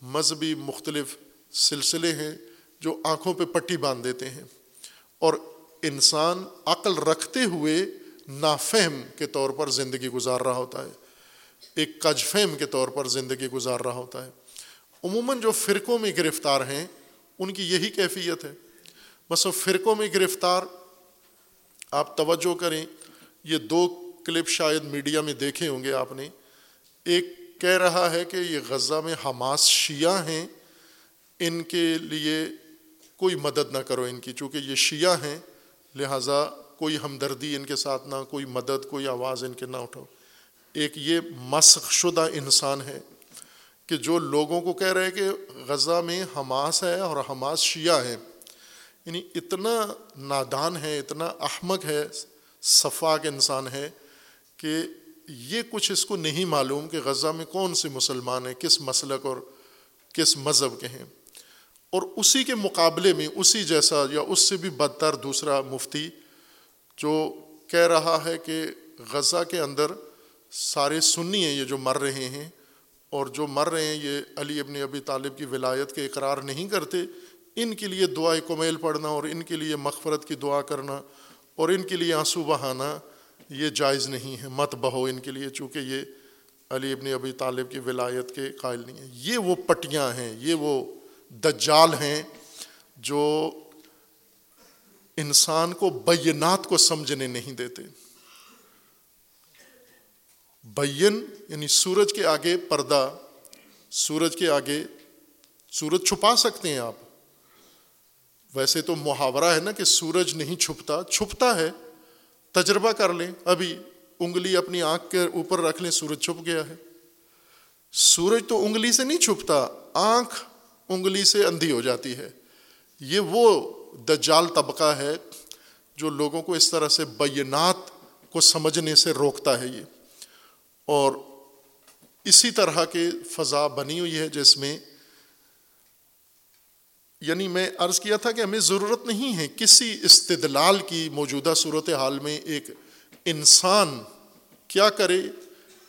مذہبی مختلف سلسلے ہیں جو آنکھوں پہ پٹی باندھ دیتے ہیں۔ اور انسان عقل رکھتے ہوئے نافہم کے طور پر زندگی گزار رہا ہوتا ہے۔ ایک کج فہم کے طور پر زندگی گزار رہا ہوتا ہے۔ عموماً جو فرقوں میں گرفتار ہیں، ان کی یہی کیفیت ہے۔ بس وہ فرقوں میں گرفتار آپ توجہ کریں، یہ دو کلپ شاید میڈیا میں دیکھے ہوں گے آپ نے۔ ایک کہہ رہا ہے کہ یہ غزہ میں حماس شیعہ ہیں، ان کے لیے کوئی مدد نہ کرو ان کی، چونکہ یہ شیعہ ہیں، لہٰذا کوئی ہمدردی ان کے ساتھ نہ، کوئی مدد، کوئی آواز ان کے نہ اٹھاؤ۔ ایک یہ مسخ شدہ انسان ہے۔ کہ جو لوگوں کو کہہ رہے کہ غزہ میں حماس ہے اور حماس شیعہ ہے یعنی اتنا نادان ہے، اتنا احمق ہے صفاق انسان ہے کہ یہ کچھ اس کو نہیں معلوم کہ غزہ میں کون سے مسلمان ہیں، کس مسلک اور کس مذہب کے ہیں۔ اور اسی کے مقابلے میں، اسی جیسا یا اس سے بھی بدتر دوسرا مفتی جو کہہ رہا ہے کہ غزہ کے اندر سارے سنی ہیں، یہ جو مر رہے ہیں اور جو مر رہے ہیں، یہ علی ابن ابی طالب کی ولایت کے اقرار نہیں کرتے، ان کے لیے دعائے کمیل پڑھنا اور ان کے لیے مغفرت کی دعا کرنا اور ان کے لیے آنسو بہانا، یہ جائز نہیں ہے۔ مت بہو ان کے لیے، چونکہ یہ علی ابن ابی طالب کی ولایت کے قائل نہیں ہیں۔ یہ وہ پٹیاں ہیں، یہ وہ دجال ہیں جو انسان کو بینات کو سمجھنے نہیں دیتے۔ بین یعنی سورج کے آگے پردہ، سورج کے آگے سورج چھپا سکتے ہیں آپ۔ ویسے تو محاورہ ہے نا کہ سورج نہیں چھپتا چھپتا ہے، تجربہ کر لیں۔ ابھی انگلی اپنی آنکھ کے اوپر رکھ لیں، سورج چھپ گیا ہے۔ سورج تو انگلی سے نہیں چھپتا، آنکھ انگلی سے اندھی ہو جاتی ہے۔ یہ وہ دجال طبقہ ہے جو لوگوں کو اس طرح سے بینات کو سمجھنے سے روکتا ہے یہ۔ اور اسی طرح کے فضا بنی ہوئی ہے جس میں یعنی میں عرض کیا تھا کہ ہمیں ضرورت نہیں ہے کسی استدلال کی موجودہ صورت حال میں ایک انسان کیا کرے،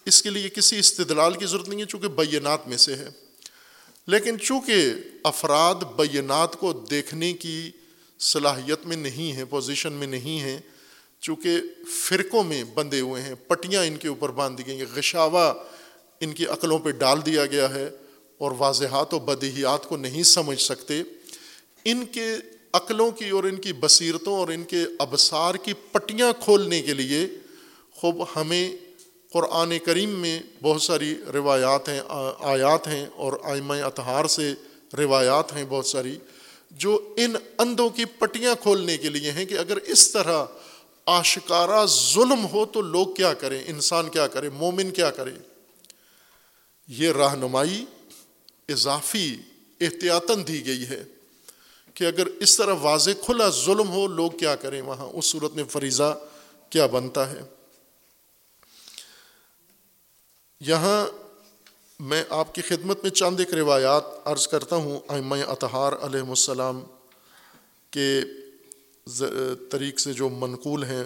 اس کے لیے کسی استدلال کی ضرورت نہیں ہے، چونکہ بینات میں سے ہے۔ لیکن چونکہ افراد بینات کو دیکھنے کی صلاحیت میں نہیں ہے پوزیشن میں نہیں ہے چونکہ فرقوں میں بندھے ہوئے ہیں، پٹیاں ان کے اوپر باندھ دی گئی ہیں، غشاوہ ان کی عقلوں پہ ڈال دیا گیا ہے اور واضحات و بدیہیات کو نہیں سمجھ سکتے۔ ان کے عقلوں کی اور ان کی بصیرتوں اور ان کے ابصار کی پٹیاں کھولنے کے لیے خوب ہمیں قرآن کریم میں بہت ساری روایات ہیں آیات ہیں اور آئمہ اطہار سے روایات ہیں بہت ساری جو ان اندوں کی پٹیاں کھولنے کے لیے ہیں کہ اگر اس طرح آشکارا ظلم ہو تو لوگ کیا کریں؟ انسان کیا کرے مومن کیا کرے یہ رہنمائی اضافی احتیاطاً دی گئی ہے کہ اگر اس طرح واضح کھلا ظلم ہو، لوگ کیا کریں؟ وہاں اس صورت میں فریضہ کیا بنتا ہے؟ یہاں میں آپ کی خدمت میں چاند ایک روایات عرض کرتا ہوں۔ ائمہ اطہار علیہ السلام کے طریق سے جو منقول ہیں۔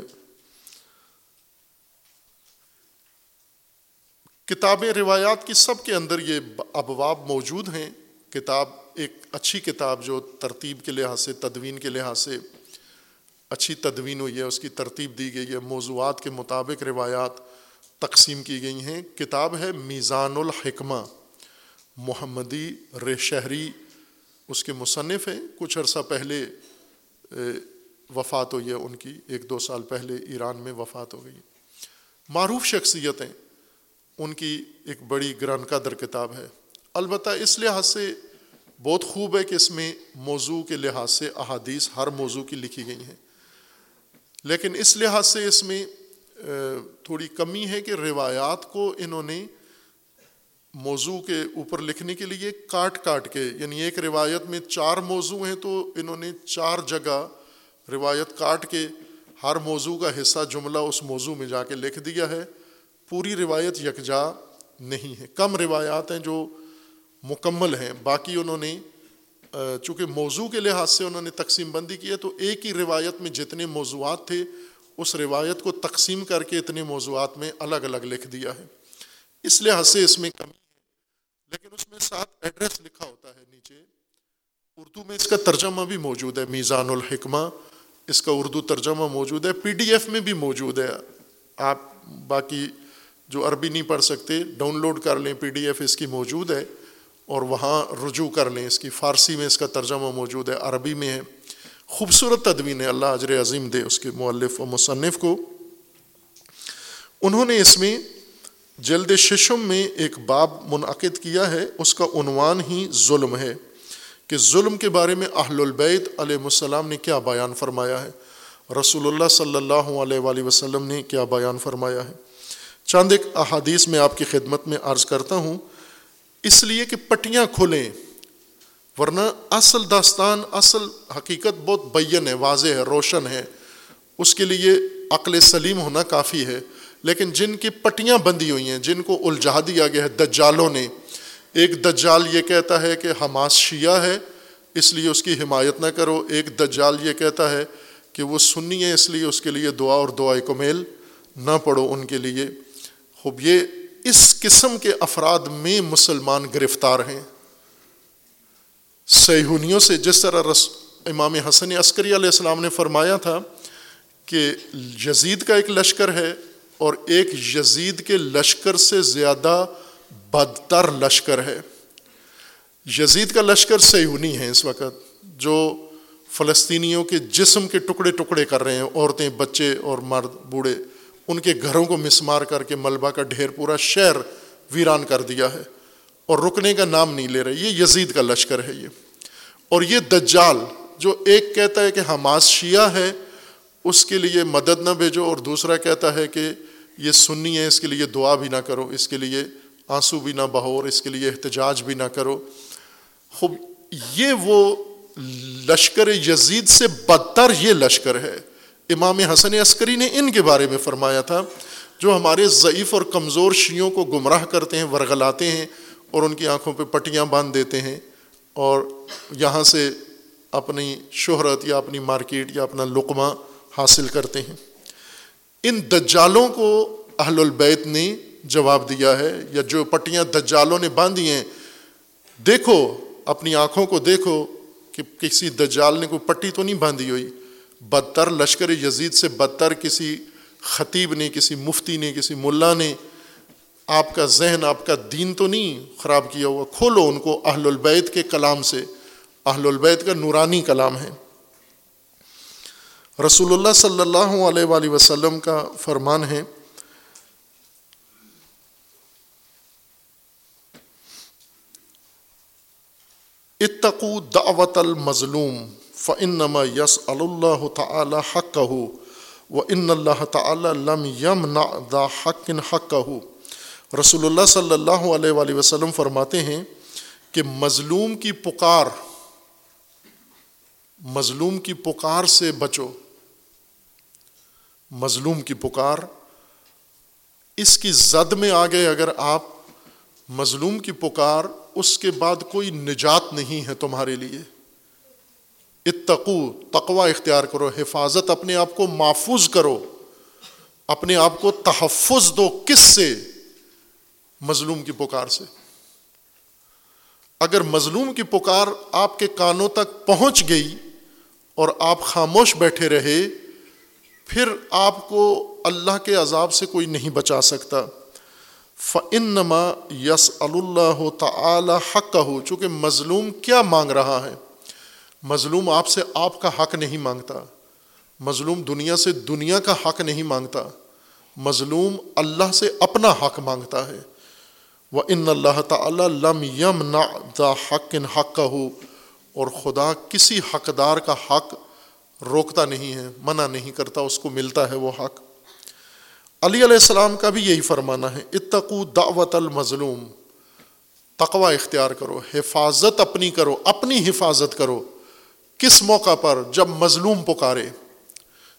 کتابیں، روایات کی سب کے اندر یہ ابواب موجود ہیں۔ کتاب ایک اچھی کتاب جو ترتیب کے لحاظ سے، تدوین کے لحاظ سے اچھی تدوین ہوئی ہے، اس کی ترتیب دی گئی ہے۔ موضوعات کے مطابق روایات تقسیم کی گئی ہیں۔ کتاب ہے میزان الحکمہ۔ محمدی رے شہری اس کے مصنف ہیں۔ کچھ عرصہ پہلے وفات ہوئی ہے، ان کی ایک دو سال پہلے ایران میں وفات ہو گئی۔ معروف شخصیتیں، ان کی ایک بڑی گران قدر کتاب ہے۔ البتہ اس لحاظ سے بہت خوب ہے کہ اس میں موضوع کے لحاظ سے احادیث ہر موضوع کی لکھی گئی ہیں۔ لیکن اس لحاظ سے اس میں تھوڑی کمی ہے کہ روایات کو انہوں نے موضوع کے اوپر لکھنے کے لیے کاٹ کاٹ کے یعنی ایک روایت میں چار موضوع ہیں تو انہوں نے چار جگہ روایت کاٹ کے ہر موضوع کا حصہ جملہ اس موضوع میں جا کے لکھ دیا ہے۔ پوری روایت یکجا نہیں ہے۔ کم روایات ہیں جو مکمل ہیں۔ باقی انہوں نے چونکہ موضوع کے لحاظ سے انہوں نے تقسیم بندی کی ہے، تو ایک ہی روایت میں جتنے موضوعات تھے، اس روایت کو تقسیم کر کے اتنے موضوعات میں الگ الگ لکھ دیا ہے۔ اس لحاظ سے اس میں کمی ہے، لیکن اس میں ساتھ ایڈریس لکھا ہوتا ہے نیچے۔ اردو میں اس کا ترجمہ بھی موجود ہے، میزان الحکمہ۔ اس کا اردو ترجمہ موجود ہے، پی ڈی ایف میں بھی موجود ہے۔ آپ باقی جو عربی نہیں پڑھ سکتے، ڈاؤن لوڈ کر لیں، پی ڈی ایف اس کی موجود ہے اور وہاں رجوع کر لیں۔ اس کی فارسی میں اس کا ترجمہ موجود ہے، عربی میں ہے۔ خوبصورت تدوین ہے، اللہ اجر عظیم دے اس کے مؤلف و مصنف کو۔ انہوں نے اس میں جلد ششم میں ایک باب منعقد کیا ہے، اس کا عنوان ہی ظلم ہے۔ کہ ظلم کے بارے میں اہل البید علیہ السلام نے کیا بیان فرمایا ہے؟ رسول اللہ صلی اللہ علیہ وآلہ وسلم نے کیا بیان فرمایا ہے؟ چاند ایک احادیث میں آپ کی خدمت میں عرض کرتا ہوں۔ اس لیے کہ پٹیاں کھولیں ورنہ اصل داستان، اصل حقیقت بہت بین ہے، واضح ہے، روشن ہے۔ اس کے لیے عقل سلیم ہونا کافی ہے، لیکن جن کی پٹیاں بندھی ہوئی ہیں، جن کو الجھا دیا گیا ہے، دجالوں نے ایک دجال یہ کہتا ہے کہ حماس شیعہ ہے، اس لیے اس کی حمایت نہ کرو۔ ایک دجال یہ کہتا ہے کہ وہ سنی ہے اس لیے اس کے لیے دعا اور دعائے کو میل نہ پڑھو ان کے لیے۔ خوب، یہ اس قسم کے افراد میں مسلمان گرفتار ہیں۔ سیہونیوں سے جس طرح رس، امام حسن عسکری علیہ السلام نے فرمایا تھا کہ یزید کا ایک لشکر ہے اور ایک یزید کے لشکر سے زیادہ بدتر لشکر ہے۔ یزید کا لشکر سیہونی ہے اس وقت، جو فلسطینیوں کے جسم کے ٹکڑے ٹکڑے کر رہے ہیں، عورتیں، بچے اور مرد، بوڑھے۔ ان کے گھروں کو مسمار کر کے ملبہ کا ڈھیر پورا شہر ویران کر دیا ہے۔ اور رکنے کا نام نہیں لے رہے، یہ یزید کا لشکر ہے یہ۔ اور یہ دجال، جو ایک کہتا ہے کہ حماس شیعہ ہے، اس کے لیے مدد نہ بھیجو، اور دوسرا کہتا ہے کہ یہ سنی ہے اس کے لیے دعا بھی نہ کرو، اس کے لیے آنسو بھی نہ بہو اور اس کے لیے احتجاج بھی نہ کرو۔ خوب، یہ وہ لشکر یزید سے بدتر یہ لشکر ہے۔ امام حسن عسکری نے ان کے بارے میں فرمایا تھا، جو ہمارے ضعیف اور کمزور شیوں کو گمراہ کرتے ہیں، ورغلاتے ہیں اور ان کی آنکھوں پہ پٹیاں باندھ دیتے ہیں اور یہاں سے اپنی شہرت یا اپنی مارکیٹ یا اپنا لقمہ حاصل کرتے ہیں۔ ان دجالوں کو اہل البیت نے جواب دیا ہے یا جو پٹیاں دجالوں نے باندھی ہیں، دیکھو، اپنی آنکھوں کو دیکھو کہ کسی دجال نے کوئی پٹی تو نہیں باندھی ہوئی۔ بدتر لشکر یزید سے بدتر کسی خطیب نے، کسی مفتی نے، کسی ملا نے آپ کا ذہن، آپ کا دین تو نہیں خراب کیا ہوا۔ کھولو ان کو اہل البیت کے کلام سے۔ اہل البیت کا نورانی کلام ہے۔ رسول اللہ صلی اللہ علیہ وآلہ وسلم کا فرمان ہے۔ اتقو دعوت المظلوم فنما یس اللہ تعالی حق کہ و ان اللہ تعالی لم یم دا حق حق رسول اللہ صلی اللہ علیہ وآلہ وسلم فرماتے ہیں کہ مظلوم کی پکار، مظلوم کی پکار سے بچو۔ مظلوم کی پکار، اس کی زد میں آ گئے اگر آپ مظلوم کی پکار اس کے بعد کوئی نجات نہیں ہے تمہارے لیے۔ اتقو تقوا اختیار کرو، حفاظت اپنے آپ کو محفوظ کرو۔ اپنے آپ کو تحفظ دو کس سے؟ مظلوم کی پکار سے۔ اگر مظلوم کی پکار آپ کے کانوں تک پہنچ گئی اور آپ خاموش بیٹھے رہے، پھر آپ کو اللہ کے عذاب سے کوئی نہیں بچا سکتا۔ فنما یس اللہ تعالی حق ہو چونکہ مظلوم کیا مانگ رہا ہے؟ مظلوم آپ سے آپ کا حق نہیں مانگتا، مظلوم دنیا سے دنیا کا حق نہیں مانگتا، مظلوم اللہ سے اپنا حق مانگتا ہے۔ وہ ان اللہ تعالی لم یم نا دا حق ان حق کا ہو اور خدا کسی حقدار کا حق روکتا نہیں ہے، منع نہیں کرتا، اس کو ملتا ہے وہ حق۔ علی علیہ السلام کا بھی یہی فرمانا ہے، اتقو دعوت المظلوم تقوا اختیار کرو، حفاظت اپنی کرو، اپنی حفاظت کرو۔ کس موقع پر؟ جب مظلوم پکارے۔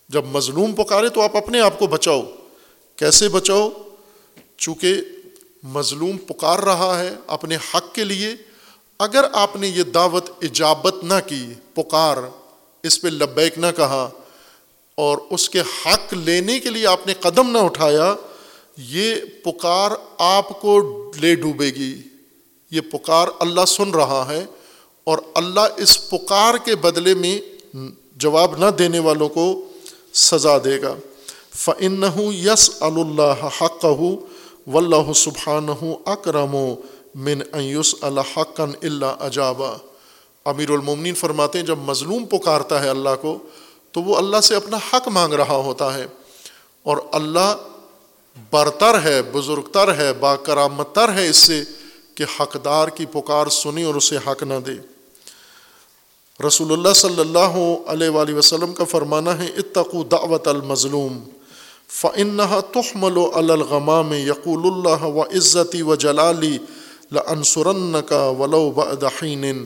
جب مظلوم پکارے تو آپ اپنے آپ کو بچاؤ۔ کیسے بچاؤ؟ چونکہ مظلوم پکار رہا ہے اپنے حق کے لیے۔ اگر آپ نے یہ دعوت اجابت نہ کی، پکار، اس پہ لبیک نہ کہا اور اس کے حق لینے کے لیے آپ نے قدم نہ اٹھایا، یہ پکار آپ کو لے ڈوبے گی۔ یہ پکار اللہ سن رہا ہے اور اللہ اس پکار کے بدلے میں جواب نہ دینے والوں کو سزا دے گا۔ فن یس اللہ حق و اللہ سبحان اکرم من ایس الحقن اللہ اجابا امیر المومنین فرماتے ہیں، جب مظلوم پکارتا ہے اللہ کو تو وہ اللہ سے اپنا حق مانگ رہا ہوتا ہے۔ اور اللہ برتر ہے بزرگ تر ہے با کرامت تر ہے اس سے کہ حقدار کی پکار سنی اور اسے حق نہ دے۔ رسول اللہ صلی اللہ علیہ وآلہ وسلم کا فرمانا ہے اتقو دعوت المظلوم فن تحمل الغمام، یقول اللہ و عزتی و جلالی لنسرن کا ولو بدحین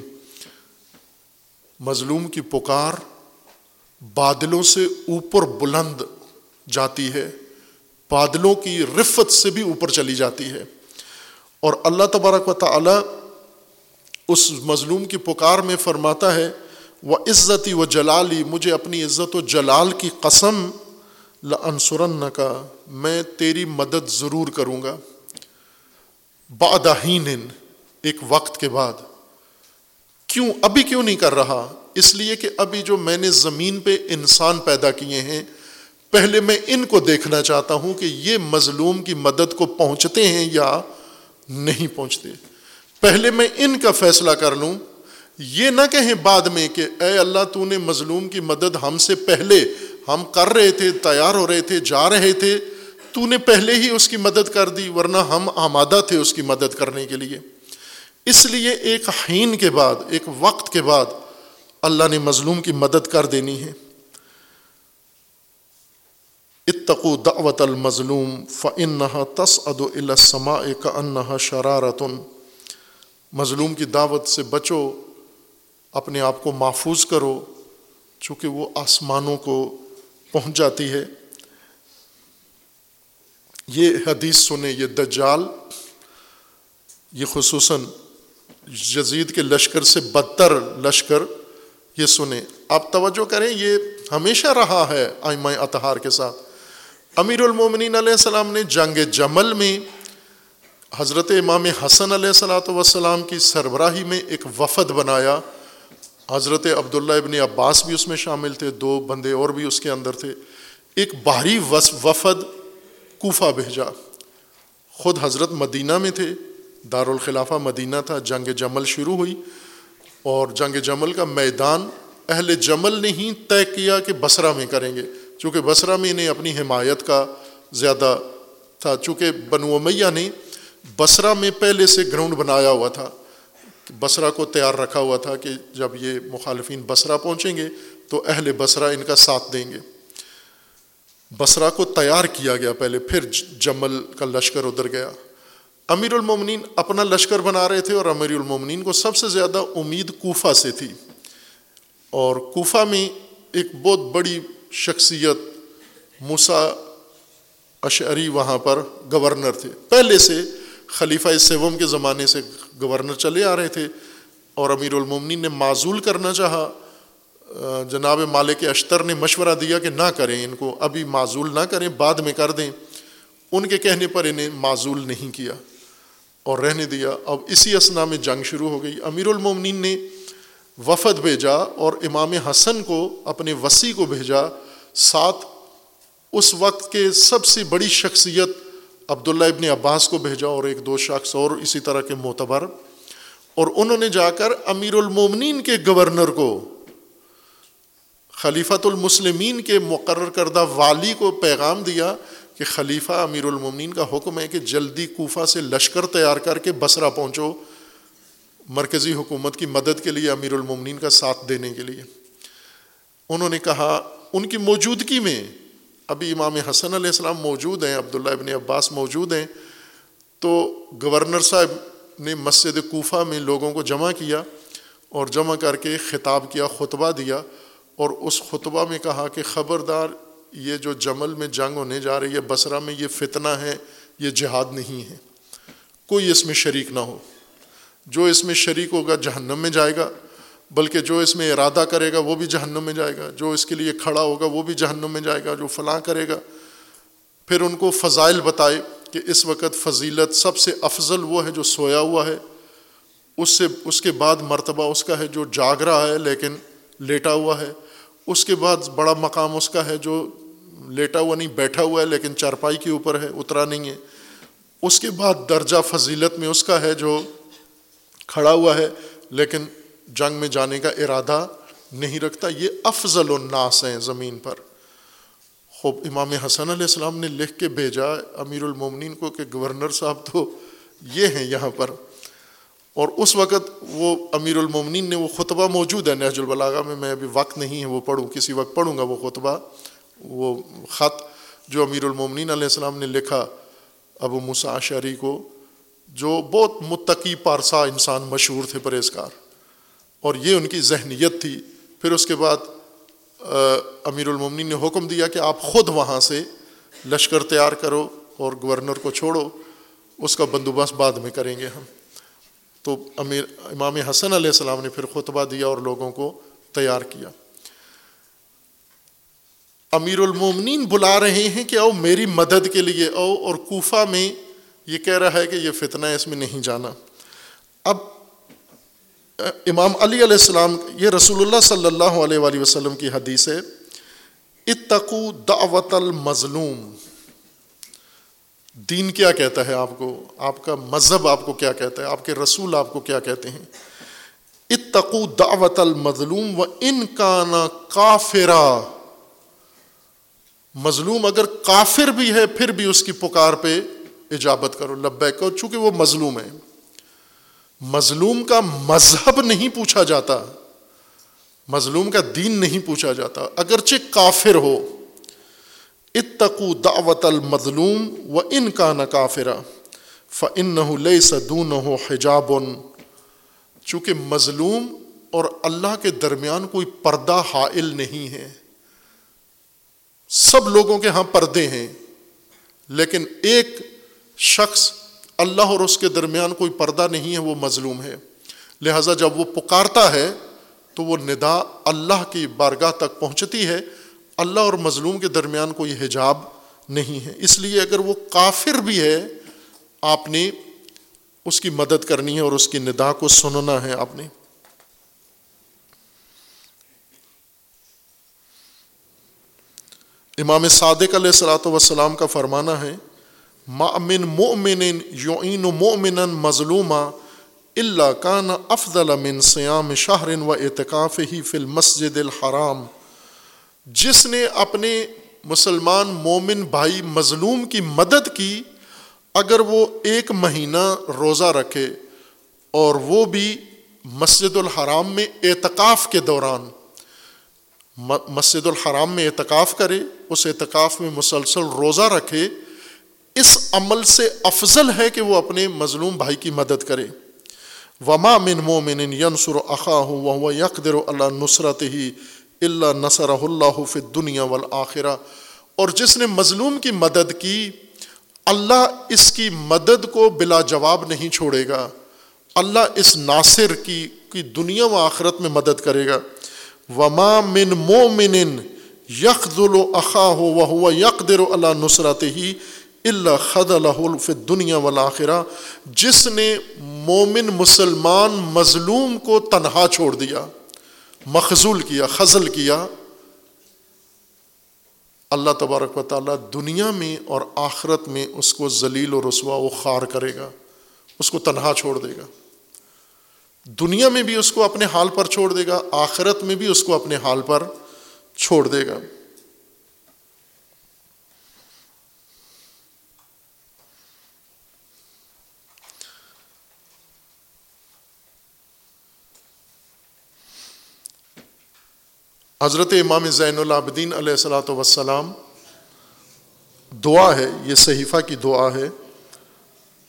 مظلوم کی پکار بادلوں سے اوپر بلند جاتی ہے، بادلوں کی رفت سے بھی اوپر چلی جاتی ہے۔ اور اللہ تبارک و تعالی اس مظلوم کی پکار میں فرماتا ہے وہ عزتی و جلالی مجھے اپنی عزت و جلال کی قسم لنسرن کا میں تیری مدد ضرور کروں گا۔ بادہین ایک وقت کے بعد۔ کیوں؟ ابھی کیوں نہیں کر رہا؟ اس لیے کہ ابھی جو میں نے زمین پہ انسان پیدا کیے ہیں، پہلے میں ان کو دیکھنا چاہتا ہوں کہ یہ مظلوم کی مدد کو پہنچتے ہیں یا نہیں پہنچتے۔ پہلے میں ان کا فیصلہ کر لوں۔ یہ نہ کہیں بعد میں کہ اے اللہ تو نے مظلوم کی مدد ہم سے پہلے ہم کر رہے تھے، تیار ہو رہے تھے، جا رہے تھے، تو نے پہلے ہی اس کی مدد کر دی، ورنہ ہم آمادہ تھے اس کی مدد کرنے کے لیے۔ اس لیے ایک حین کے بعد، ایک وقت کے بعد اللہ نے مظلوم کی مدد کر دینی ہے۔ اتقو دعوت المظلوم فنحا تس اد السما کا انہا شرارتن مظلوم کی دعوت سے بچو، اپنے آپ کو محفوظ کرو، چونکہ وہ آسمانوں کو پہنچ جاتی ہے۔ یہ حدیث سنیں، یہ دجال، یہ خصوصاً جزید کے لشکر سے بدتر لشکر۔ یہ سنیں۔ آپ توجہ کریں، یہ ہمیشہ رہا ہے آئمہ اتہار کے ساتھ۔ امیر المومنین علیہ السلام نے جنگ جمل میں حضرت امام حسن علیہ السلاۃ وسلام کی سربراہی میں ایک وفد بنایا۔ حضرت عبداللہ ابن عباس بھی اس میں شامل تھے، دو بندے اور بھی اس کے اندر تھے۔ ایک باہری وفد کوفہ بھیجا۔ خود حضرت مدینہ میں تھے، دارالخلافہ مدینہ تھا، جنگ جمل شروع ہوئی۔ اور جنگ جمل کا میدان اہل جمل نے ہی طے کیا کہ بصرہ میں کریں گے۔ چونکہ بصرہ میں انہیں اپنی حمایت کا زیادہ تھا، چونکہ بنو امیہ نے بصرہ میں پہلے سے گراؤنڈ بنایا ہوا تھا۔ بصرہ کو تیار رکھا ہوا تھا کہ جب یہ مخالفین بصرہ پہنچیں گے تو اہل بصرہ ان کا ساتھ دیں گے۔ بصرہ کو تیار کیا گیا پہلے، پھر جمل کا لشکر ادھر گیا۔ امیر المومنین اپنا لشکر بنا رہے تھے اور امیر المومنین کو سب سے زیادہ امید کوفہ سے تھی۔ اور کوفہ میں ایک بہت بڑی شخصیت موسا اشعری وہاں پر گورنر تھے۔ پہلے سے خلیفہ سیوم کے زمانے سے گورنر چلے آ رہے تھے اور امیر المومنین نے معذول کرنا چاہا۔ جناب مالک اشتر نے مشورہ دیا کہ نہ کریں ان کو، ابھی معذول نہ کریں، بعد میں کر دیں۔ ان کے کہنے پر انہیں معذول نہیں کیا۔ اور رہنے دیا۔ اب اسی اسنا میں جنگ شروع ہو گئی۔ امیر المومنین نے وفد بھیجا اور امام حسن کو اپنے وسیع کو بھیجا۔ ساتھ اس وقت کے سب سے بڑی شخصیت عبداللہ ابن عباس کو بھیجا اور ایک دو شخص اور اسی طرح کے معتبر۔ اور انہوں نے جا کر امیر المومنین کے گورنر کو، خلیفۃ المسلمین کے مقرر کردہ والی کو پیغام دیا کہ خلیفہ امیر المومنین کا حکم ہے کہ جلدی کوفہ سے لشکر تیار کر کے بصرہ پہنچو مرکزی حکومت کی مدد کے لیے امیر المومنین کا ساتھ دینے کے لیے۔ انہوں نے کہا، ان کی موجودگی میں ابھی امام حسن علیہ السلام موجود ہیں، عبداللہ ابن عباس موجود ہیں، تو گورنر صاحب نے مسجد کوفہ میں لوگوں کو جمع کیا اور جمع کر کے خطاب کیا، خطبہ دیا اور اس خطبہ میں کہا کہ خبردار یہ جو جمل میں جنگ ہونے جا رہی ہے، بصرہ میں یہ فتنہ ہے، یہ جہاد نہیں ہے۔ کوئی اس میں شریک نہ ہو۔ جو اس میں شریک ہوگا جہنم میں جائے گا، بلکہ جو اس میں ارادہ کرے گا وہ بھی جہنم میں جائے گا۔ جو اس کے لیے کھڑا ہوگا وہ بھی جہنم میں جائے گا۔ جو فلاں کرے گا، پھر ان کو فضائل بتائے کہ اس وقت فضیلت سب سے افضل وہ ہے جو سویا ہوا ہے۔ اس سے، اس کے بعد مرتبہ اس کا ہے جو جاگ رہا ہے لیکن لیٹا ہوا ہے۔ اس کے بعد بڑا مقام اس کا ہے جو لیٹا ہوا نہیں، بیٹھا ہوا ہے، لیکن چارپائی کے اوپر ہے، اترا نہیں ہے۔ اس کے بعد درجہ فضیلت میں اس کا ہے جو کھڑا ہوا ہے، لیکن جنگ میں جانے کا ارادہ نہیں رکھتا۔ یہ افضل الناس ہیں زمین پر۔ خوب، امام حسن علیہ السلام نے لکھ کے بھیجا، امیر المومنین کو کہ گورنر صاحب تو یہ ہیں یہاں پر۔ اور اس وقت وہ امیر المومنین نے وہ خطبہ موجود ہے نہج البلاغا میں میں ابھی وقت نہیں ہے، وہ پڑھوں، کسی وقت پڑھوں گا وہ خطبہ۔ وہ خط جو امیر المومنین علیہ السلام نے لکھا ابو مساشری کو، جو بہت متقی پارسا انسان مشہور تھے پرہیزکار اور یہ ان کی ذہنیت تھی۔ پھر اس کے بعد امیر المومنین نے حکم دیا کہ آپ خود وہاں سے لشکر تیار کرو اور گورنر کو چھوڑو۔ اس کا بندوبست بعد میں کریں گے ہم۔ تو امیر امام حسن علیہ السلام نے پھر خطبہ دیا اور لوگوں کو تیار کیا۔ امیر المومنین بلا رہے ہیں کہ او میری مدد کے لیے او اور کوفہ میں یہ کہہ رہا ہے کہ یہ فتنہ ہے، اس میں نہیں جانا۔ اب، امام علی علیہ السلام، یہ رسول اللہ صلی اللہ علیہ وآلہ وسلم کی حدیث ہے۔ اتقو دعوت المظلوم۔ دین کیا کہتا ہے آپ کو؟ آپ کا مذہب آپ کو کیا کہتا ہے؟ آپ کے رسول آپ کو کیا کہتے ہیں؟ اتقو دعوت المظلوم و ان کا نا کافرا۔ مظلوم اگر کافر بھی ہے، پھر بھی اس کی پکار پہ اجابت کرو۔ لبیک کرو چونکہ وہ مظلوم ہے۔ مظلوم کا مذہب نہیں پوچھا جاتا۔ مظلوم کا دین نہیں پوچھا جاتا۔ اگرچہ کافر ہو اتقو دعوت المظلوم و ان کا نہ فن لئی سدون ہو حجاب. چونکہ مظلوم اور اللہ کے درمیان کوئی پردہ حائل نہیں ہے۔ سب لوگوں کے ہاں پردے ہیں، لیکن ایک شخص اللہ اور اس کے درمیان کوئی پردہ نہیں ہے، وہ مظلوم ہے۔ لہٰذا جب وہ پکارتا ہے، تو وہ ندا اللہ کی بارگاہ تک پہنچتی ہے۔ اللہ اور مظلوم کے درمیان کوئی حجاب نہیں ہے۔ اس لیے اگر وہ کافر بھی ہے، آپ نے اس کی مدد کرنی ہے اور اس کی ندا کو سننا ہے آپ نے۔ امام صادق علیہ السلاۃ وسلام کا فرمانا ہے مامن مومن یعین مومن مظلومہ اللہ کان افضل من سیام شہرن و اعتکاف ہی فی المسجد الحرام۔ جس نے اپنے مسلمان مومن بھائی مظلوم کی مدد کی، اگر وہ ایک مہینہ روزہ رکھے اور وہ بھی مسجد الحرام میں اعتکاف کے دوران مسجد الحرام میں اعتکاف کرے، اس اعتکاف میں مسلسل روزہ رکھے، اس عمل سے افضل ہے کہ وہ اپنے مظلوم بھائی کی مدد کرے۔ وما من مومن ینسر اخا ہوں وہ یکدر اللہ نصرت ہی اللہ نصر اللہ فی دنیا والآخرہ۔ اور جس نے مظلوم کی مدد کی، اللہ اس کی مدد کو بلا جواب نہیں چھوڑے گا۔ اللہ اس ناصر کی کی دنیا و آخرت میں مدد کرے گا۔ وما من مومن یکل و اخا ہو وہ یکدر اللہ نصرت ہی اللہ خد الف دنیا والآخرہ جس نے مومن مسلمان مظلوم کو تنہا چھوڑ دیا۔ مخضول کیا خزل کیا۔ اللہ تبارک و تعالیٰ دنیا میں اور آخرت میں اس کو ذلیل و رسوا و خار کرے گا، اس کو تنہا چھوڑ دے گا۔ دنیا میں بھی اس کو اپنے حال پر چھوڑ دے گا، آخرت میں بھی اس کو اپنے حال پر چھوڑ دے گا۔ حضرت امام زین العابدین علیہ السلاۃ وسلام دعا ہے، یہ صحیفہ کی دعا ہے۔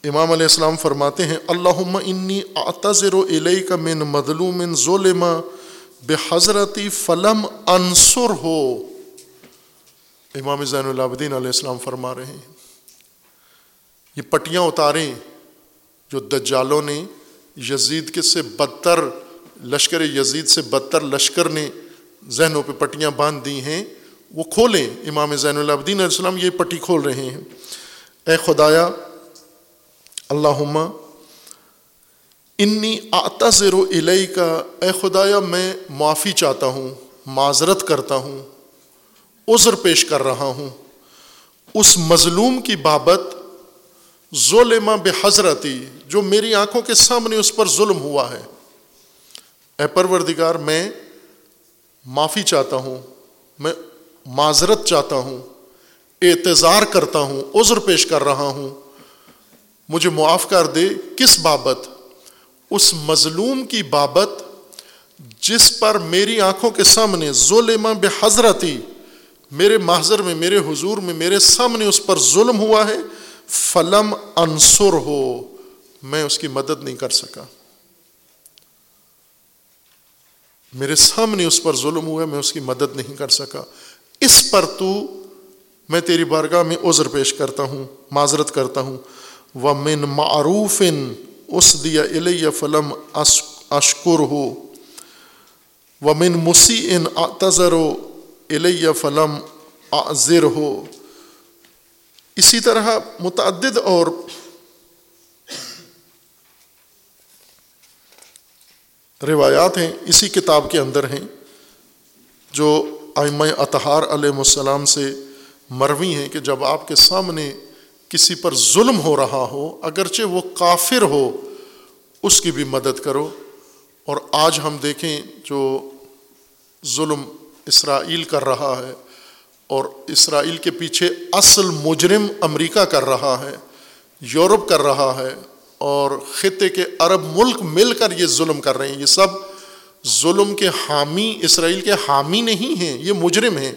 امام علیہ السلام فرماتے ہیں اللہ انی اعتذر و علیہ کا من مظلوم ظلم بے حضرتی فلم انصر ہو امام زین العابدین علیہ السلام فرما رہے ہیں۔ یہ پٹیاں اتاریں جو دجالوں نے، یزید کے سے بدتر، لشکر یزید سے بدتر لشکر نے ذہنوں پہ پٹیاں باندھ دی ہیں، وہ کھولیں۔ امام زین العبدین علیہ السلام یہ پٹی کھول رہے ہیں۔ اے خدایا اللہ انی آتذر و علیہ کا اے خدایا، میں معافی چاہتا ہوں، معذرت کرتا ہوں، عذر پیش کر رہا ہوں۔ اس مظلوم کی بابت ظلم بے حضرتی جو میری آنکھوں کے سامنے اس پر ظلم ہوا ہے۔ اے پروردگار، میں معافی چاہتا ہوں، میں معذرت چاہتا ہوں اعتظار کرتا ہوں، عذر پیش کر رہا ہوں۔ مجھے معاف کر دے، کس بابت؟ اس مظلوم کی بابت جس پر میری آنکھوں کے سامنے ظلم بے حضرتی، میرے محضر میں، میرے حضور میں، میرے سامنے اس پر ظلم ہوا ہے، فلم انصر ہو، میں اس کی مدد نہیں کر سکا۔ میرے سامنے اس پر ظلم ہوا میں اس کی مدد نہیں کر سکا۔ اس پر تو میں تیری بارگاہ میں عذر پیش کرتا ہوں، معذرت کرتا ہوں۔ و من معروف اس دیا الیہ فلم اشکر ہو و من مسی ان تذر و الیہ فلم ذر ہو اسی طرح متعدد اور روایات ہیں، اسی کتاب کے اندر ہیں، جو آئمہ اطہار علیہ السلام سے مروی ہیں کہ جب آپ کے سامنے کسی پر ظلم ہو رہا ہو، اگرچہ وہ کافر ہو، اس کی بھی مدد کرو۔ اور آج ہم دیکھیں جو ظلم اسرائیل کر رہا ہے اور اسرائیل کے پیچھے اصل مجرم امریکہ کر رہا ہے، یورپ کر رہا ہے اور خطے کے عرب ملک مل کر یہ ظلم کر رہے ہیں، یہ سب ظلم کے حامی، اسرائیل کے حامی نہیں ہیں، یہ مجرم ہیں،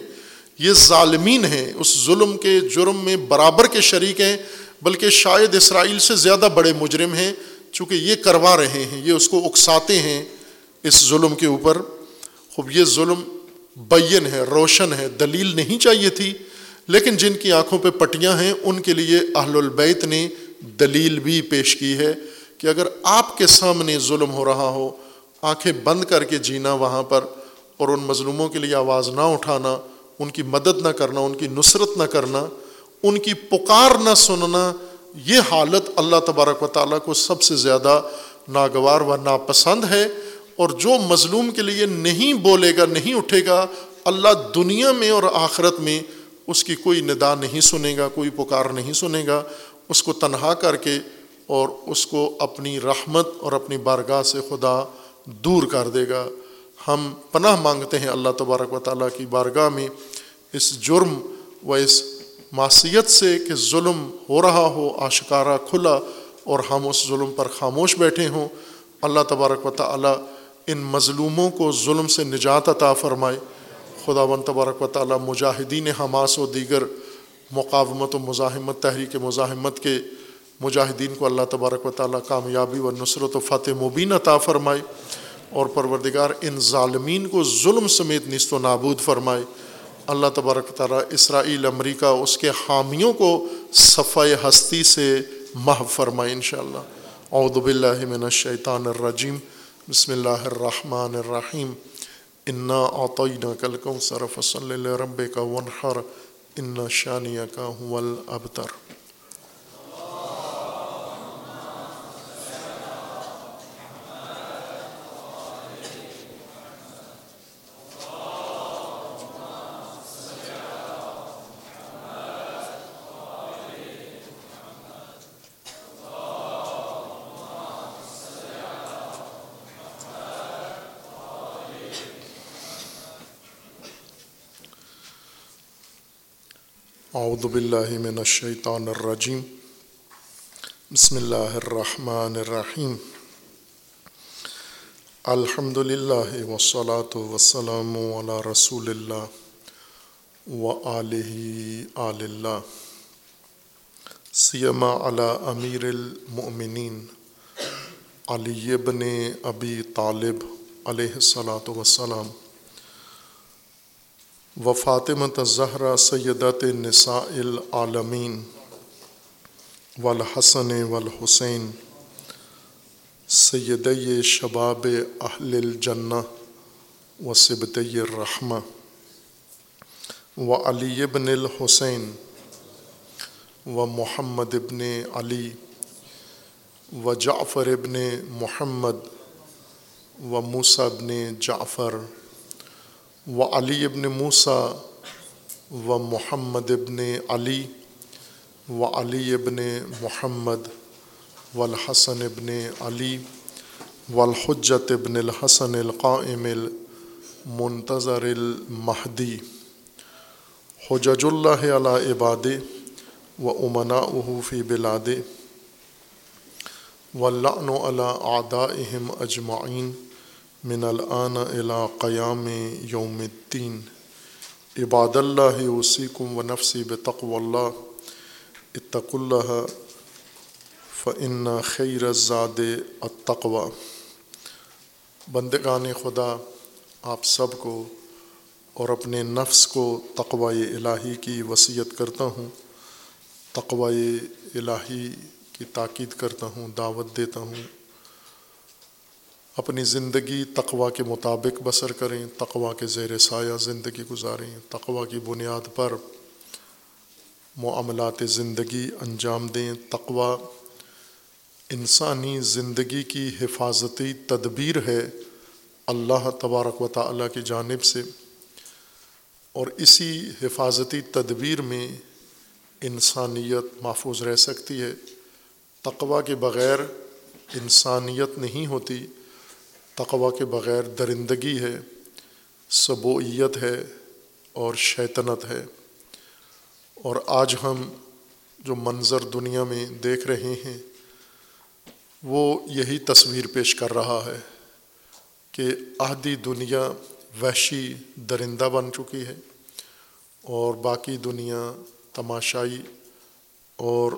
یہ ظالمین ہیں۔ اس ظلم کے جرم میں برابر کے شریک ہیں، بلکہ شاید اسرائیل سے زیادہ بڑے مجرم ہیں، چونکہ یہ کروا رہے ہیں، یہ اس کو اکساتے ہیں اس ظلم کے اوپر۔ خوب، یہ ظلم بین ہے، روشن ہے، دلیل نہیں چاہیے تھی، لیکن جن کی آنکھوں پہ پٹیاں ہیں، ان کے لیے اہل البیت نے دلیل بھی پیش کی ہے کہ اگر آپ کے سامنے ظلم ہو رہا ہو، آنکھیں بند کر کے جینا وہاں پر اور ان مظلوموں کے لیے آواز نہ اٹھانا، ان کی مدد نہ کرنا، ان کی نصرت نہ کرنا، ان کی پکار نہ سننا، یہ حالت اللہ تبارک و تعالیٰ کو سب سے زیادہ ناگوار و ناپسند ہے اور جو مظلوم کے لیے نہیں بولے گا، نہیں اٹھے گا، اللہ دنیا میں اور آخرت میں اس کی کوئی ندا نہیں سنے گا، کوئی پکار نہیں سنے گا۔ اس کو تنہا کر کے اور اس کو اپنی رحمت اور اپنی بارگاہ سے خدا دور کر دے گا۔ ہم پناہ مانگتے ہیں اللہ تبارک و تعالیٰ کی بارگاہ میں اس جرم و اس معصیت سے کہ ظلم ہو رہا ہو، آشکارا کھلا اور ہم اس ظلم پر خاموش بیٹھے ہوں۔ اللہ تبارک و تعالیٰ ان مظلوموں کو ظلم سے نجات عطا فرمائے۔ خدا و تبارک و تعالیٰ مجاہدین حماس و دیگر مقاومت و مزاحمت، تحریک مزاحمت کے مجاہدین کو اللہ تبارک و تعالیٰ کامیابی و نصرت و فتح مبین عطا فرمائے اور پروردگار ان ظالمین کو ظلم سمیت نست و نابود فرمائے۔ اللہ تبارک تعالیٰ اسرائیل، امریکہ، اس کے حامیوں کو صفائے ہستی سے محو فرمائے انشاءاللہ۔ اعوذ باللہ من الشیطان الرجیم۔ بسم اللہ الرحمن الرحیم۔ انا اعطینا کل کوثر فصلی لربک ونحر ان شانیک هو الابتر۔ اعوذ باللہ من الشیطان الرجیم بسم اللہ الرحمن الرحیم الحمد للہ وسلاۃ وسلم علی رسول اللہ و علیہ آل اللہ سیما علی امیر المؤمنین علی ابن ابی طالب علیہ الصلاۃ وسلام و فاطمت زہرا سیدت نساء العالمین والحسن والحسین سید شباب اہل الجنہ و سبت الرحمہ و علی ابن الحسین و محمد ابن علی و جعفر ابن محمد و موسیٰ ابن جعفر و علی ابن موسیٰ و محمد ابن علی و علی ابن محمد و الحسن ابن علی و الحجت ابن الحسن القائم المنتظر المہدی حجج اللہ علی عباد و امنا فی بلاد و اللعن علی اعدائهم اجمعین من الآن الى قیام یوم الدین. عباد اللہ وسیکم و نفسی بتقو اللہ. اتق اللہ فعن خیر زاد التقوی. بندگان خدا، آپ سب کو اور اپنے نفس کو تقوی الہی کی وصیت کرتا ہوں، تقوی الہی کی تاکید کرتا ہوں، دعوت دیتا ہوں۔ اپنی زندگی تقوا کے مطابق بسر کریں تقوا کے زیر سایہ زندگی گزاریں تقوا کی بنیاد پر معاملات زندگی انجام دیں تقوا انسانی زندگی کی حفاظتی تدبیر ہے اللہ تبارک و تعالیٰ کی جانب سے۔ اور اسی حفاظتی تدبیر میں انسانیت محفوظ رہ سکتی ہے۔ تقوا کے بغیر انسانیت نہیں ہوتی۔ تقوا کے بغیر درندگی ہے سبوعیت ہے اور شیطنت ہے۔ اور آج ہم جو منظر دنیا میں دیکھ رہے ہیں، وہ یہی تصویر پیش کر رہا ہے کہ آدھی دنیا وحشی درندہ بن چکی ہے اور باقی دنیا تماشائی اور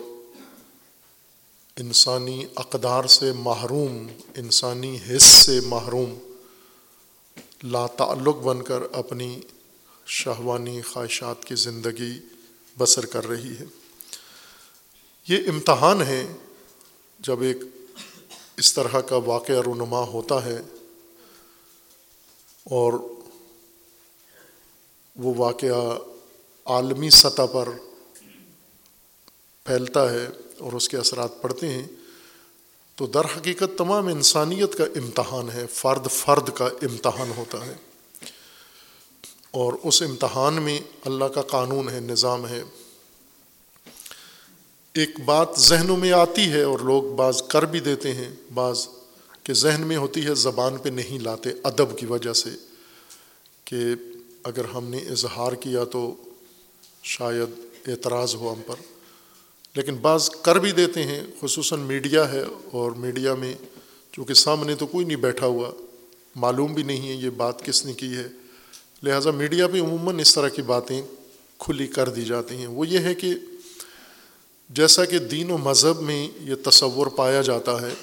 انسانی اقدار سے محروم، انسانی حص سے محروم، لا تعلق بن کر اپنی شہوانی خواہشات کی زندگی بسر کر رہی ہے۔ یہ امتحان ہے جب ایک اس طرح کا واقعہ رونما ہوتا ہے اور وہ واقعہ عالمی سطح پر پھیلتا ہے۔ اور اس کے اثرات پڑتے ہیں، تو در حقیقت تمام انسانیت کا امتحان ہے، فرد فرد کا امتحان ہوتا ہے۔ اور اس امتحان میں اللہ کا قانون ہے، نظام ہے۔ ایک بات ذہنوں میں آتی ہے اور لوگ بعض کر بھی دیتے ہیں، بعض کہ ذہن میں ہوتی ہے، زبان پہ نہیں لاتے، ادب کی وجہ سے۔ کہ اگر ہم نے اظہار کیا تو شاید اعتراض ہو ہم پر۔ لیکن بعض کر بھی دیتے ہیں، خصوصاً میڈیا ہے اور میڈیا میں چونکہ سامنے تو کوئی نہیں بیٹھا ہوا، معلوم بھی نہیں ہے یہ بات کس نے کی ہے۔ لہٰذا میڈیا پہ عموماً اس طرح کی باتیں کھلی کر دی جاتی ہیں۔ وہ یہ ہے کہ جیسا کہ دین و مذہب میں یہ تصور پایا جاتا ہے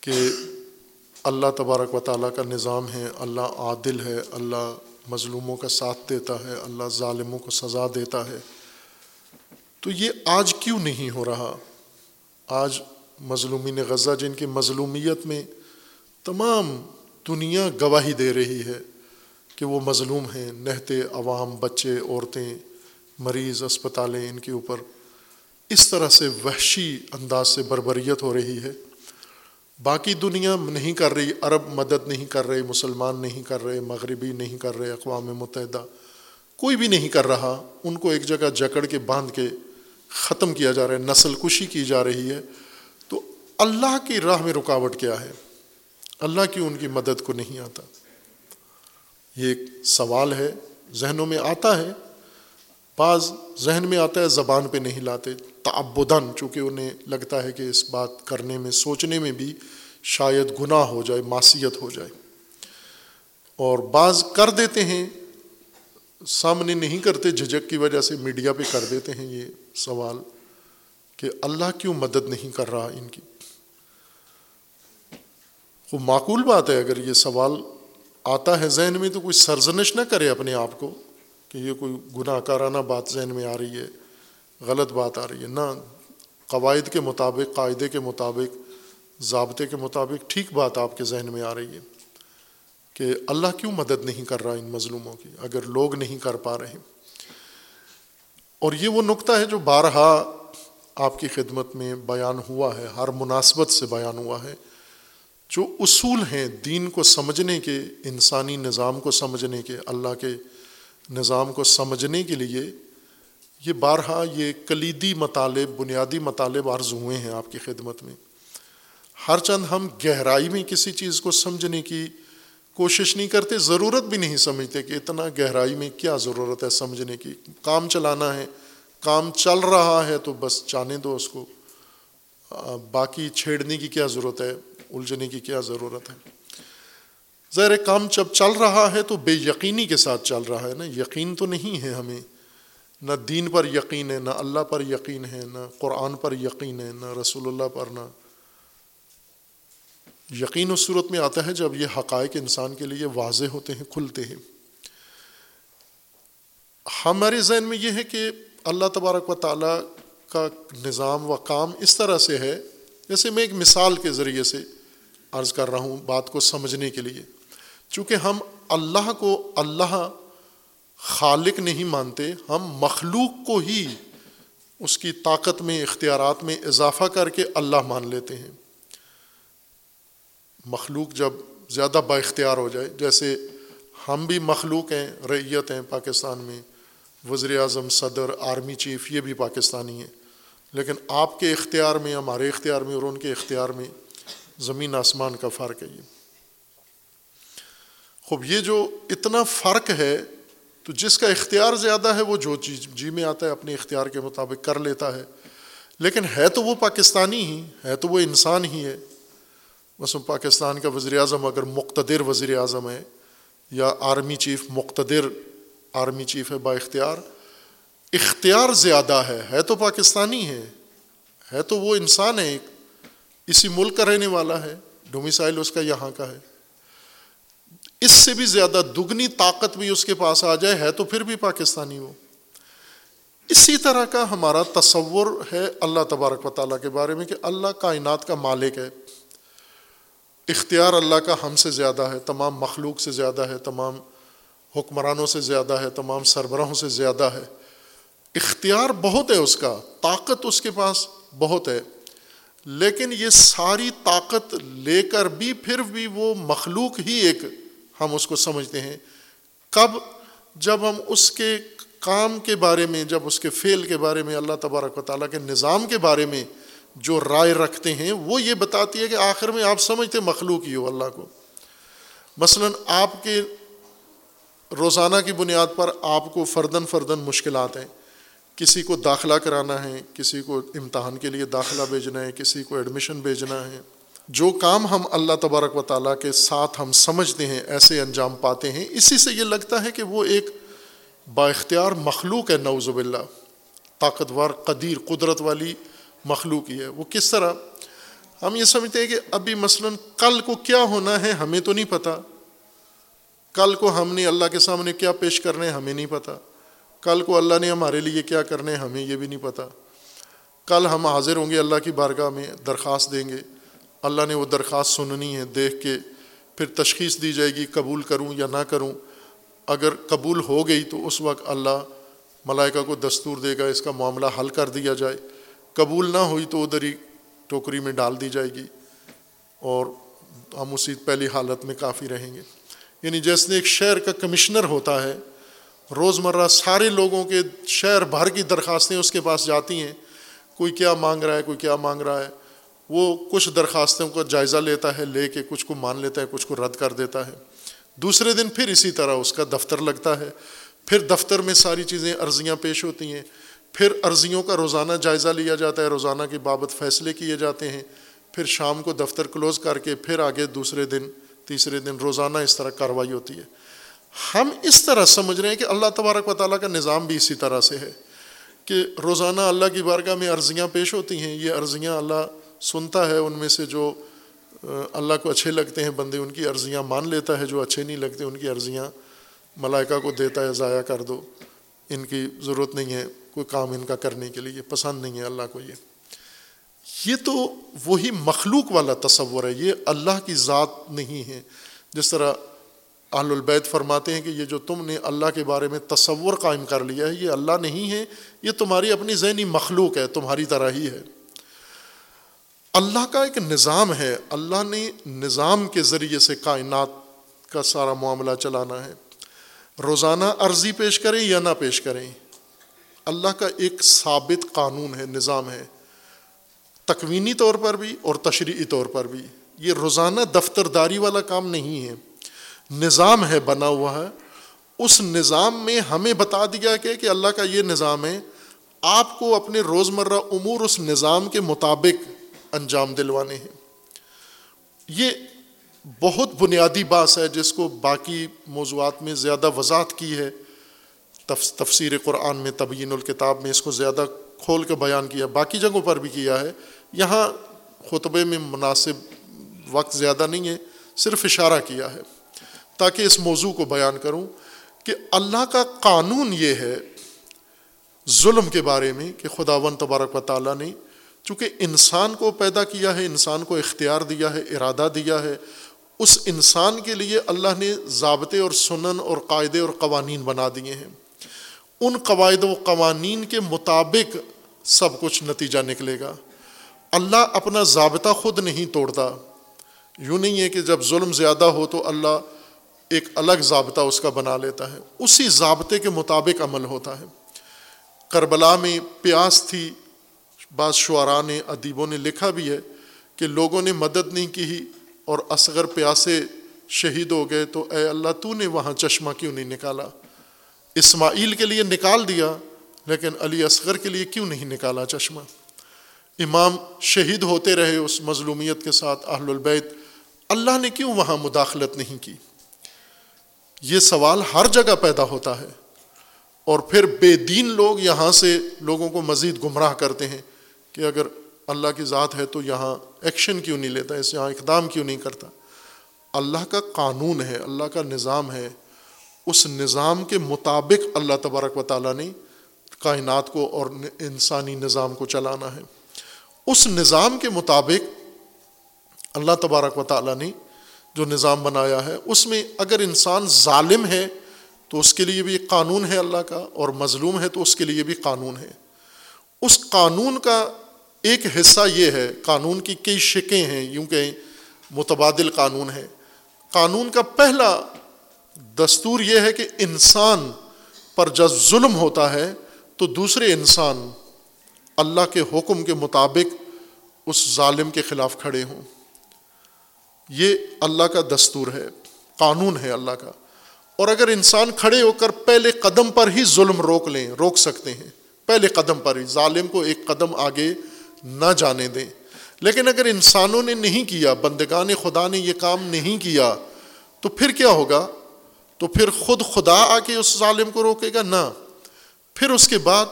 کہ اللہ تبارک و تعالیٰ کا نظام ہے، اللہ عادل ہے، اللہ مظلوموں کا ساتھ دیتا ہے، اللہ ظالموں کو سزا دیتا ہے۔ تو یہ آج کیوں نہیں ہو رہا؟ آج مظلومین غزہ جن کی مظلومیت میں تمام دنیا گواہی دے رہی ہے کہ وہ مظلوم ہیں، نہتے، عوام، بچے، عورتیں، مریض، اسپتالیں ان کے اوپر اس طرح سے وحشی انداز سے بربریت ہو رہی ہے۔ باقی دنیا نہیں کر رہی، عرب مدد نہیں کر رہے، مسلمان نہیں کر رہے، مغربی نہیں کر رہے، اقوام متحدہ کوئی بھی نہیں کر رہا۔ ان کو ایک جگہ جکڑ کے باندھ کے ختم کیا جا رہا ہے، نسل کشی کی جا رہی ہے۔ تو اللہ کی راہ میں رکاوٹ کیا ہے؟ اللہ کی ان کی مدد کو نہیں آتا۔ یہ ایک سوال ہے، ذہنوں میں آتا ہے۔ بعض ذہن میں آتا ہے، زبان پہ نہیں لاتے۔ تعبدن چونکہ انہیں لگتا ہے کہ اس بات کرنے میں، سوچنے میں بھی شاید گناہ ہو جائے، معصیت ہو جائے۔ اور بعض کر دیتے ہیں، سامنے نہیں کرتے جھجک کی وجہ سے میڈیا پہ کر دیتے ہیں۔ یہ سوال کہ اللہ کیوں مدد نہیں کر رہا ان کی؟ وہ معقول بات ہے، اگر یہ سوال آتا ہے ذہن میں تو کوئی سرزنش نہ کرے اپنے آپ کو کہ یہ کوئی گناہ کارانہ بات ذہن میں آ رہی ہے، غلط بات آ رہی ہے۔ نہ، قواعد کے مطابق، قاعدے کے مطابق، ضابطے کے مطابق ٹھیک بات آپ کے ذہن میں آ رہی ہے کہ اللہ کیوں مدد نہیں کر رہا ان مظلوموں کی؟ اگر لوگ نہیں کر پا رہے اور یہ وہ نقطہ ہے جو بارہا آپ کی خدمت میں بیان ہوا ہے، ہر مناسبت سے بیان ہوا ہے، جو اصول ہیں دین کو سمجھنے کے، انسانی نظام کو سمجھنے کے، اللہ کے نظام کو سمجھنے کے لیے یہ بارہا یہ کلیدی مطالب، بنیادی مطالب عرض ہوئے ہیں آپ کی خدمت میں۔ ہر چند ہم گہرائی میں کسی چیز کو سمجھنے کی کوشش نہیں کرتے، ضرورت بھی نہیں سمجھتے کہ اتنا گہرائی میں کیا ضرورت ہے سمجھنے کی۔ کام چلانا ہے، کام چل رہا ہے تو بس جانے دو اس کو۔ باقی چھیڑنے کی کیا ضرورت ہے، الجھنے کی کیا ضرورت ہے۔ ظاہر کام جب چل رہا ہے تو بے یقینی کے ساتھ چل رہا ہے نا۔ یقین تو نہیں ہے ہمیں۔ نہ دین پر یقین ہے، نہ اللہ پر یقین ہے، نہ قرآن پر یقین ہے، نہ رسول اللہ پر، نہ یقین اس صورت میں آتا ہے جب یہ حقائق انسان کے لیے واضح ہوتے ہیں، کھلتے ہیں۔ ہمارے ذہن میں یہ ہے کہ اللہ تبارک و تعالیٰ کا نظام و کام اس طرح سے ہے، جیسے میں ایک مثال کے ذریعے سے عرض کر رہا ہوں بات کو سمجھنے کے لیے۔ چونکہ ہم اللہ کو اللہ خالق نہیں مانتے، ہم مخلوق کو ہی اس کی طاقت میں، اختیارات میں اضافہ کر کے اللہ مان لیتے ہیں۔ مخلوق جب زیادہ با اختیار ہو جائے، جیسے ہم بھی مخلوق ہیں ریت ہیں پاکستان میں، وزیر اعظم، صدر، آرمی چیف، یہ بھی پاکستانی ہیں۔ لیکن آپ کے اختیار میں، ہمارے اختیار میں اور ان کے اختیار میں زمین آسمان کا فرق ہے یہ۔ خوب، یہ جو اتنا فرق ہے، تو جس کا اختیار زیادہ ہے، وہ جو چیز جی میں آتا ہے، اپنے اختیار کے مطابق کر لیتا ہے۔ لیکن ہے تو وہ پاکستانی ہی، ہے تو وہ انسان ہی ہے۔ بس پاکستان کا وزیر اعظم اگر مقتدر وزیر اعظم ہے یا آرمی چیف مقتدر آرمی چیف ہے با اختیار اختیار زیادہ ہے ہے تو پاکستانی ہے ہے تو وہ انسان ہے اسی ملک کا رہنے والا ہے، ڈومیسائل اس کا یہاں کا ہے۔ اس سے بھی زیادہ دگنی طاقت بھی اس کے پاس آ جائے، ہے تو پھر بھی پاکستانی وہ۔ اسی طرح کا ہمارا تصور ہے اللہ تبارک و تعالیٰ کے بارے میں کہ اللہ کائنات کا مالک ہے۔ اختیار اللہ کا ہم سے زیادہ ہے، تمام مخلوق سے زیادہ ہے، تمام حکمرانوں سے زیادہ ہے، تمام سربراہوں سے زیادہ ہے۔ اختیار بہت ہے اس کا، طاقت اس کے پاس بہت ہے۔ لیکن یہ ساری طاقت لے کر بھی پھر بھی وہ مخلوق ہی ایک ہم اس کو سمجھتے ہیں۔ کب؟ جب ہم اس کے کام کے بارے میں، جب اس کے فعل کے بارے میں، اللہ تبارک و تعالیٰ کے نظام کے بارے میں جو رائے رکھتے ہیں، وہ یہ بتاتی ہے کہ آخر میں آپ سمجھتے مخلوق ہی ہو اللہ کو۔ مثلا آپ کے روزانہ کی بنیاد پر آپ کو فردن فردن مشکلات ہیں۔ کسی کو داخلہ کرانا ہے، کسی کو امتحان کے لیے داخلہ بھیجنا ہے، کسی کو ایڈمیشن بھیجنا ہے۔ جو کام ہم اللہ تبارک و تعالیٰ کے ساتھ ہم سمجھتے ہیں، ایسے انجام پاتے ہیں، اسی سے یہ لگتا ہے کہ وہ ایک با اختیار مخلوق ہے نوز باللہ۔ طاقتور، قدیر، قدرت والی مخلوق ہی ہے۔ وہ کس طرح؟ ہم یہ سمجھتے ہیں کہ ابھی مثلاً کل کو کیا ہونا ہے ہمیں تو نہیں پتہ کل کو ہم نے اللہ کے سامنے کیا پیش کرنے ہمیں نہیں پتہ کل کو اللہ نے ہمارے لیے کیا کرنے ہمیں یہ بھی نہیں پتہ کل ہم حاضر ہوں گے اللہ کی بارگاہ میں، درخواست دیں گے۔ اللہ نے وہ درخواست سننی ہے دیکھ کے، پھر تشخیص دی جائے گی قبول کروں یا نہ کروں۔ اگر قبول ہو گئی تو اس وقت اللہ ملائکہ کو دستور دے گا، اس کا معاملہ حل کر دیا جائے۔ قبول نہ ہوئی تو ادھر ہی ٹوکری میں ڈال دی جائے گی اور ہم اسی پہلی حالت میں کافی رہیں گے۔ یعنی جیسے ایک شہر کا کمشنر ہوتا ہے، روزمرہ سارے لوگوں کے شہر بھر کی درخواستیں اس کے پاس جاتی ہیں۔ کوئی کیا مانگ رہا ہے، کوئی کیا مانگ رہا ہے۔ وہ کچھ درخواستوں کا جائزہ لیتا ہے، لے کے کچھ کو مان لیتا ہے، کچھ کو رد کر دیتا ہے۔ دوسرے دن پھر اسی طرح اس کا دفتر لگتا ہے۔ پھر دفتر میں ساری چیزیں، عرضیاں پیش ہوتی ہیں۔ پھر عرضیوں کا روزانہ جائزہ لیا جاتا ہے، روزانہ کی بابت فیصلے کیے جاتے ہیں۔ پھر شام کو دفتر کلوز کر کے پھر آگے دوسرے دن، تیسرے دن روزانہ اس طرح کاروائی ہوتی ہے۔ ہم اس طرح سمجھ رہے ہیں کہ اللہ تبارک و تعالیٰ کا نظام بھی اسی طرح سے ہے کہ روزانہ اللہ کی بارگاہ میں عرضیاں پیش ہوتی ہیں۔ یہ عرضیاں اللہ سنتا ہے، ان میں سے جو اللہ کو اچھے لگتے ہیں، بندے ان کی عرضیاں مان لیتا ہے، جو اچھے نہیں لگتے ان کی عرضیاں ملائکہ کو دیتا ہے، ضائع کر دو۔ ان کی ضرورت نہیں ہے۔ کوئی کام ان کا کرنے کے لیے پسند نہیں ہے اللہ کو یہ۔ یہ تو وہی مخلوق والا تصور ہے، یہ اللہ کی ذات نہیں ہے۔ جس طرح اہل البید فرماتے ہیں کہ یہ جو تم نے اللہ کے بارے میں تصور قائم کر لیا ہے، یہ اللہ نہیں ہے، یہ تمہاری اپنی ذہنی مخلوق ہے، تمہاری طرح ہی ہے۔ اللہ کا ایک نظام ہے، اللہ نے نظام کے ذریعے سے کائنات کا سارا معاملہ چلانا ہے۔ روزانہ عرضی پیش کریں یا نہ پیش کریں؟ اللہ کا ایک ثابت قانون ہے، نظام ہے۔ تکوینی طور پر بھی اور تشریعی طور پر بھی۔ یہ روزانہ دفترداری والا کام نہیں ہے۔ نظام ہے، بنا ہوا ہے۔ اس نظام میں ہمیں بتا دیا کہ کہ اللہ کا یہ نظام ہے۔ آپ کو اپنے روزمرہ امور اس نظام کے مطابق انجام دلوانے ہیں۔ یہ بہت بنیادی باس ہے جس کو باقی موضوعات میں زیادہ وضاحت کی ہے۔ تفسیر قرآن میں تبین الکتاب میں اس کو زیادہ کھول کے بیان کیا، باقی جگہوں پر بھی کیا ہے۔ یہاں خطبے میں مناسب وقت زیادہ نہیں ہے، صرف اشارہ کیا ہے۔ تاکہ اس موضوع کو بیان کروں کہ اللہ کا قانون یہ ہے ظلم کے بارے میں کہ خداون تبارک و تعالیٰ نے چونکہ انسان کو پیدا کیا ہے، انسان کو اختیار دیا ہے، ارادہ دیا ہے، اس انسان کے لیے اللہ نے ضابطے اور سنن اور قاعدے اور قوانین بنا دیے ہیں۔ ان قواعد و قوانین کے مطابق سب کچھ نتیجہ نکلے گا۔ اللہ اپنا ضابطہ خود نہیں توڑتا۔ یوں نہیں ہے کہ جب ظلم زیادہ ہو تو اللہ ایک الگ ضابطہ اس کا بنا لیتا ہے۔ اسی ضابطے کے مطابق عمل ہوتا ہے۔ کربلا میں پیاس تھی۔ بعض شعراء نے، ادیبوں نے لکھا بھی ہے کہ لوگوں نے مدد نہیں کی اور اصغر پیاسے شہید ہو گئے تو اے اللہ تو نے وہاں چشمہ کیوں نہیں نکالا؟ اسماعیل کے لیے نکال دیا، لیکن علی اصغر کے لیے کیوں نہیں نکالا چشمہ؟ امام شہید ہوتے رہے اس مظلومیت کے ساتھ اہل البیت، اللہ نے کیوں وہاں مداخلت نہیں کی؟ یہ سوال ہر جگہ پیدا ہوتا ہے، اور پھر بے دین لوگ یہاں سے لوگوں کو مزید گمراہ کرتے ہیں کہ اگر اللہ کی ذات ہے تو یہاں ایکشن کیوں نہیں لیتا، اس یہاں اقدام کیوں نہیں کرتا؟ اللہ کا قانون ہے، اللہ کا نظام ہے اس نظام کے مطابق اللہ تبارک و تعالیٰ نے کائنات کو اور انسانی نظام کو چلانا ہے۔ اس نظام کے مطابق اللہ تبارک و تعالیٰ نے جو نظام بنایا ہے، اس میں اگر انسان ظالم ہے تو اس کے لیے بھی ایک قانون ہے اللہ کا، اور مظلوم ہے تو اس کے لیے بھی قانون ہے۔ اس قانون کا ایک حصہ یہ ہے، قانون کی کئی شکیں ہیں، یوں کہ متبادل قانون ہے۔ قانون کا پہلا دستور یہ ہے کہ انسان پر جب ظلم ہوتا ہے تو دوسرے انسان اللہ کے حکم کے مطابق اس ظالم کے خلاف کھڑے ہوں۔ یہ اللہ کا دستور ہے، قانون ہے اللہ کا۔ اور اگر انسان کھڑے ہو کر پہلے قدم پر ہی ظلم روک لیں، روک سکتے ہیں۔ پہلے قدم پر ہی، ظالم کو ایک قدم آگے نہ جانے دیں۔ لیکن اگر انسانوں نے نہیں کیا، بندگان خدا نے یہ کام نہیں کیا، تو پھر کیا ہوگا؟ تو پھر خود خدا آ کے اس ظالم کو روکے گا؟ نہ۔ پھر اس کے بعد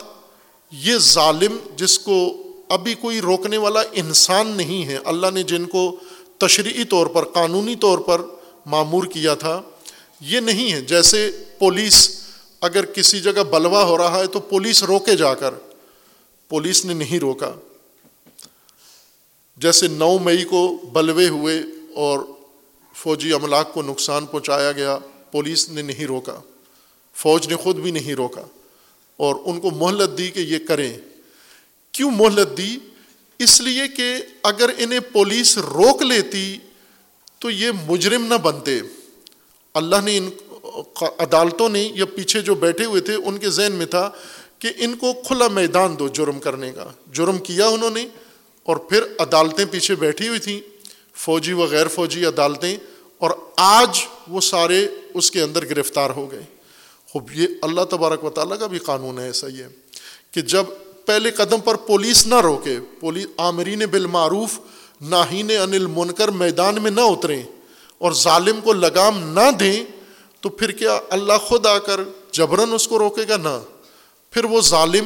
یہ ظالم جس کو ابھی کوئی روکنے والا انسان نہیں ہے، اللہ نے جن کو تشریعی طور پر، قانونی طور پر معمور کیا تھا، یہ نہیں ہے۔ جیسے پولیس اگر کسی جگہ بلوا ہو رہا ہے تو پولیس روکے جا کر۔ پولیس نے نہیں روکا۔ جیسے نو مئی کو بلوے ہوئے اور فوجی املاک کو نقصان پہنچایا گیا۔ پولیس نے نہیں روکا، فوج نے خود بھی نہیں روکا اور ان کو مہلت دی کہ یہ کریں۔ کیوں مہلت دی؟ اس لیے کہ اگر انہیں پولیس روک لیتی تو یہ مجرم نہ بنتے۔ اللہ نے ان عدالتوں نے یا پیچھے جو بیٹھے ہوئے تھے، ان کے ذہن میں تھا کہ ان کو کھلا میدان دو جرم کرنے کا۔ جرم کیا انہوں نے؟ اور پھر عدالتیں پیچھے بیٹھی ہوئی تھیں، فوجی و غیر فوجی عدالتیں۔ اور آج وہ سارے اس کے اندر گرفتار ہو گئے۔ خوب، یہ اللہ تبارک و تعالیٰ کا بھی قانون ہے، ایسا ہی ہے کہ جب پہلے قدم پر پولیس نہ روکے، پولیس عامرین بالمعروف، ناہین انل منکر میدان میں نہ اتریں اور ظالم کو لگام نہ دیں، تو پھر کیا اللہ خود آ کر جبرن اس کو روکے گا؟ نہ۔ پھر وہ ظالم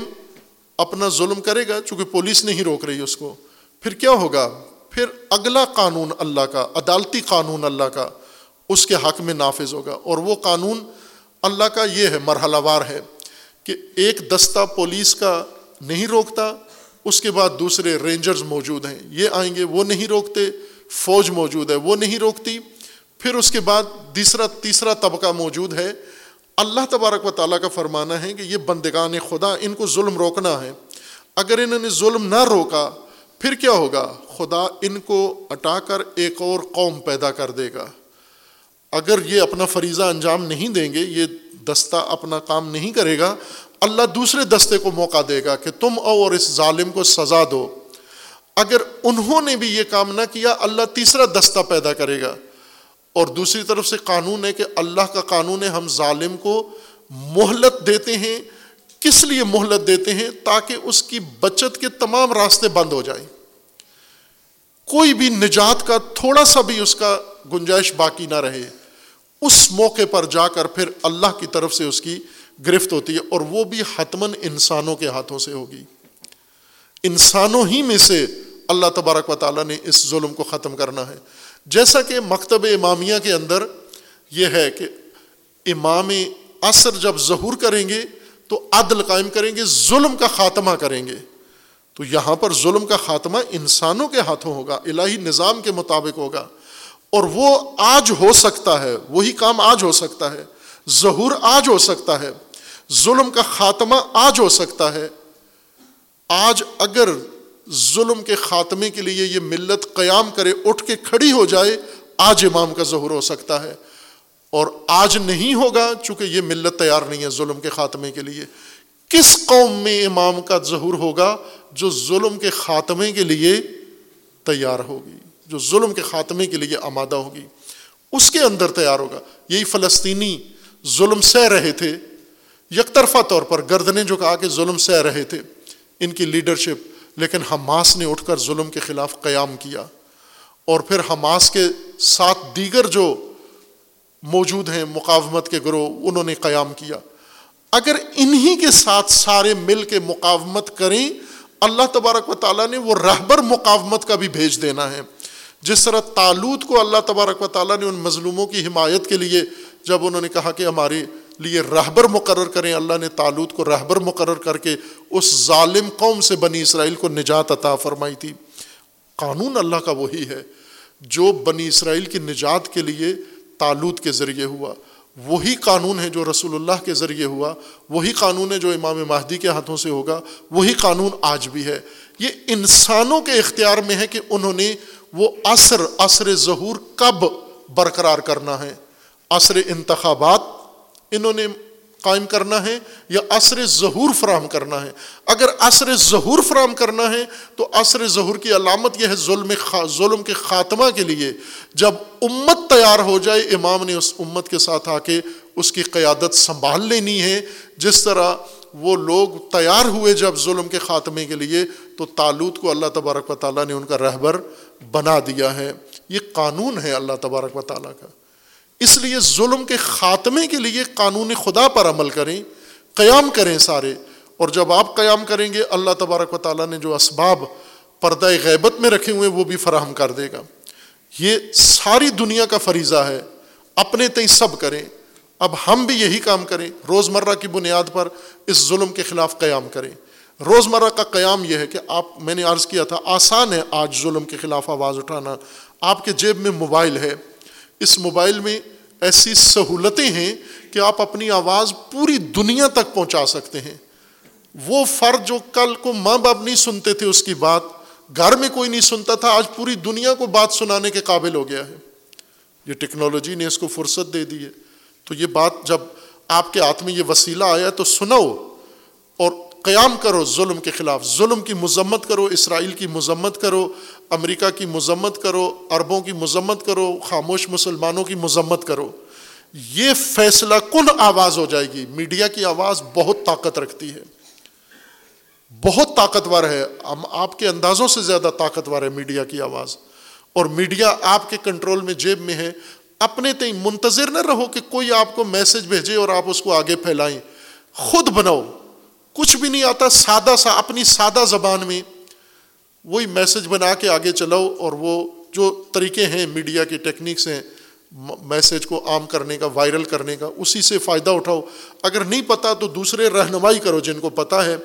اپنا ظلم کرے گا چونکہ پولیس نہیں روک رہی اس کو۔ پھر کیا ہوگا؟ پھر اگلا قانون اللہ کا، عدالتی قانون اللہ کا۔ اس کے حق میں نافذ ہوگا۔ اور وہ قانون اللہ کا یہ ہے، مرحلہ وار ہے کہ ایک دستہ پولیس کا نہیں روکتا، اس کے بعد دوسرے رینجرز موجود ہیں۔ یہ آئیں گے، وہ نہیں روکتے، فوج موجود ہے، وہ نہیں روکتی۔ پھر اس کے بعد تیسرا تیسرا طبقہ موجود ہے۔ اللہ تبارک و تعالیٰ کا فرمانا ہے کہ یہ بندگان خدا، ان کو ظلم روکنا ہے۔ اگر انہوں نے ظلم نہ روکا، پھر کیا ہوگا؟ خدا ان کو اٹا کر ایک اور قوم پیدا کر دے گا۔ اگر یہ اپنا فریضہ انجام نہیں دیں گے، یہ دستہ اپنا کام نہیں کرے گا، اللہ دوسرے دستے کو موقع دے گا کہ تم او اور اس ظالم کو سزا دو۔ اگر انہوں نے بھی یہ کام نہ کیا، اللہ تیسرا دستہ پیدا کرے گا۔ اور دوسری طرف سے قانون ہے کہ اللہ کا قانون ہے، ہم ظالم کو مہلت دیتے ہیں۔ کس لیے مہلت دیتے ہیں؟ تاکہ اس کی بچت کے تمام راستے بند ہو جائیں۔ کوئی بھی نجات کا تھوڑا سا بھی اس کا گنجائش باقی نہ رہے۔ اس موقع پر جا کر پھر اللہ کی طرف سے اس کی گرفت ہوتی ہے اور وہ بھی حتمن انسانوں کے ہاتھوں سے ہوگی۔ انسانوں ہی میں سے اللہ تبارک و تعالیٰ نے اس ظلم کو ختم کرنا ہے۔ جیسا کہ مکتب امامیہ کے اندر یہ ہے کہ امام عصر جب ظہور کریں گے تو عدل قائم کریں گے، ظلم کا خاتمہ کریں گے۔ تو یہاں پر ظلم کا خاتمہ انسانوں کے ہاتھوں ہوگا، الہی نظام کے مطابق ہوگا۔ اور وہ آج ہو سکتا ہے، وہی کام آج ہو سکتا ہے۔ ظہور آج ہو سکتا ہے۔ ظلم کا خاتمہ آج ہو سکتا ہے۔ آج اگر ظلم کے خاتمے کے لیے یہ ملت قیام کرے، اٹھ کے کھڑی ہو جائے، آج امام کا ظہور ہو سکتا ہے۔ اور آج نہیں ہوگا، چونکہ یہ ملت تیار نہیں ہے ظلم کے خاتمے کے لیے۔ کس قوم میں امام کا ظہور ہوگا جو ظلم کے خاتمے کے لیے تیار ہوگی؟ جو ظلم کے خاتمے کے لیے آمادہ ہوگی۔ اس کے اندر تیار ہوگا۔ یہی فلسطینی ظلم سہ رہے تھے۔ یک طرفہ طور پر گردنے جو کہا کہ ظلم سہ رہے تھے، ان کی لیڈرشپ، لیکن حماس نے اٹھ کر ظلم کے خلاف قیام کیا۔ اور پھر حماس کے ساتھ دیگر جو موجود ہیں، مقاومت کے گروہ، انہوں نے قیام کیا۔ اگر انہی کے ساتھ سارے مل کے مقاومت کریں، اللہ تبارک و تعالیٰ نے وہ رہبر مقاومت کا بھی بھیج دینا ہے۔ جس طرح تالوت کو اللہ تبارک و تعالیٰ نے ان مظلوموں کی حمایت کے لیے جب انہوں نے کہا کہ ہمارے لیے رہبر مقرر کریں، اللہ نے تالوت کو رہبر مقرر کر کے اس ظالم قوم سے بنی اسرائیل کو نجات عطا فرمائی تھی۔ قانون اللہ کا وہی ہے جو بنی اسرائیل کی نجات کے لیے تالوت کے ذریعے ہوا۔ وہی قانون ہے جو رسول اللہ کے ذریعے ہوا۔ وہی قانون ہے جو امام مہدی کے ہاتھوں سے ہوگا۔ وہی قانون آج بھی ہے۔ یہ انسانوں کے اختیار میں ہے کہ انہوں نے وہ عصر عصر ظہور کب برقرار کرنا ہے؟ عصر انتخابات انہوں نے قائم کرنا ہے یا عصر ظہور فراہم کرنا ہے؟ اگر عصر ظہور فراہم کرنا ہے تو عصر ظہور کی علامت یہ ہے ظلم ظلم کے خاتمہ کے لیے جب امت تیار ہو جائے، امام نے اس امت کے ساتھ آ کے اس کی قیادت سنبھال لینی ہے۔ جس طرح وہ لوگ تیار ہوئے جب ظلم کے خاتمے کے لیے، تو تالوت کو اللہ تبارک و تعالیٰ نے ان کا رہبر بنا دیا ہے، یہ قانون ہے اللہ تبارک و تعالیٰ کا۔ اس لیے ظلم کے خاتمے کے لیے قانون خدا پر عمل کریں، قیام کریں سارے۔ اور جب آپ قیام کریں گے، اللہ تبارک و تعالیٰ نے جو اسباب پردہ غیبت میں رکھے ہوئے، وہ بھی فراہم کر دے گا۔ یہ ساری دنیا کا فریضہ ہے، اپنے تئیں سب کریں۔ اب ہم بھی یہی کام کریں، روزمرہ کی بنیاد پر اس ظلم کے خلاف قیام کریں۔ روزمرہ کا قیام یہ ہے کہ آپ، میں نے عرض کیا تھا، آسان ہے آج ظلم کے خلاف آواز اٹھانا۔ آپ کے جیب میں موبائل ہے۔ اس موبائل میں ایسی سہولتیں ہیں کہ آپ اپنی آواز پوری دنیا تک پہنچا سکتے ہیں۔ وہ فرد جو کل کو ماں باپ نہیں سنتے تھے، اس کی بات گھر میں کوئی نہیں سنتا تھا، آج پوری دنیا کو بات سنانے کے قابل ہو گیا ہے۔ یہ ٹیکنالوجی نے اس کو فرصت دے دی ہے۔ تو یہ بات جب آپ کے ہاتھ میں یہ وسیلہ آیا تو سنو اور قیام کرو، ظلم کے خلاف، ظلم کی مذمت کرو، اسرائیل کی مذمت کرو، امریکہ کی مذمت کرو، عربوں کی مذمت کرو، خاموش مسلمانوں کی مذمت کرو۔ یہ فیصلہ کن آواز ہو جائے گی؟ میڈیا کی آواز بہت طاقت رکھتی ہے۔ بہت طاقتور ہے۔ آپ کے اندازوں سے زیادہ طاقتور ہے میڈیا کی آواز۔ اور میڈیا آپ کے کنٹرول میں جیب میں ہے۔ اپنے تئیں منتظر نہ رہو کہ کوئی آپ کو میسج بھیجے اور آپ اس کو آگے پھیلائیں۔ خود بناؤ۔ کچھ بھی نہیں آتا، سادہ سا، اپنی سادہ زبان میں وہی میسج بنا کے آگے چلاؤ اور وہ جو طریقے ہیں میڈیا کی ٹیکنیکس ہیں میسج کو عام کرنے کا، وائرل کرنے کا، اسی سے فائدہ اٹھاؤ۔ اگر نہیں پتہ تو دوسرے رہنمائی کرو جن کو پتہ ہے،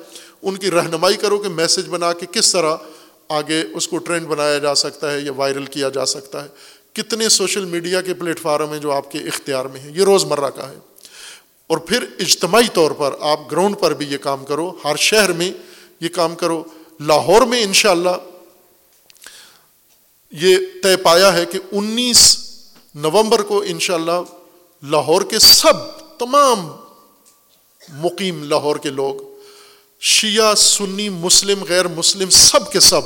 ان کی رہنمائی کرو کہ میسج بنا کے کس طرح آگے اس کو ٹرینڈ بنایا جا سکتا ہے یا وائرل کیا جا سکتا ہے۔ کتنے سوشل میڈیا کے پلیٹ فارم ہیں جو آپ کے اختیار میں ہیں۔ یہ روزمرہ کا ہے۔ اور پھر اجتماعی طور پر آپ گراؤنڈ پر بھی یہ کام کرو، ہر شہر میں یہ کام کرو، لاہور میں انشاءاللہ یہ طے پایا ہے کہ انیس نومبر کو انشاءاللہ لاہور کے سب تمام مقیم لاہور کے لوگ، شیعہ، سنی، مسلم، غیر مسلم، سب کے سب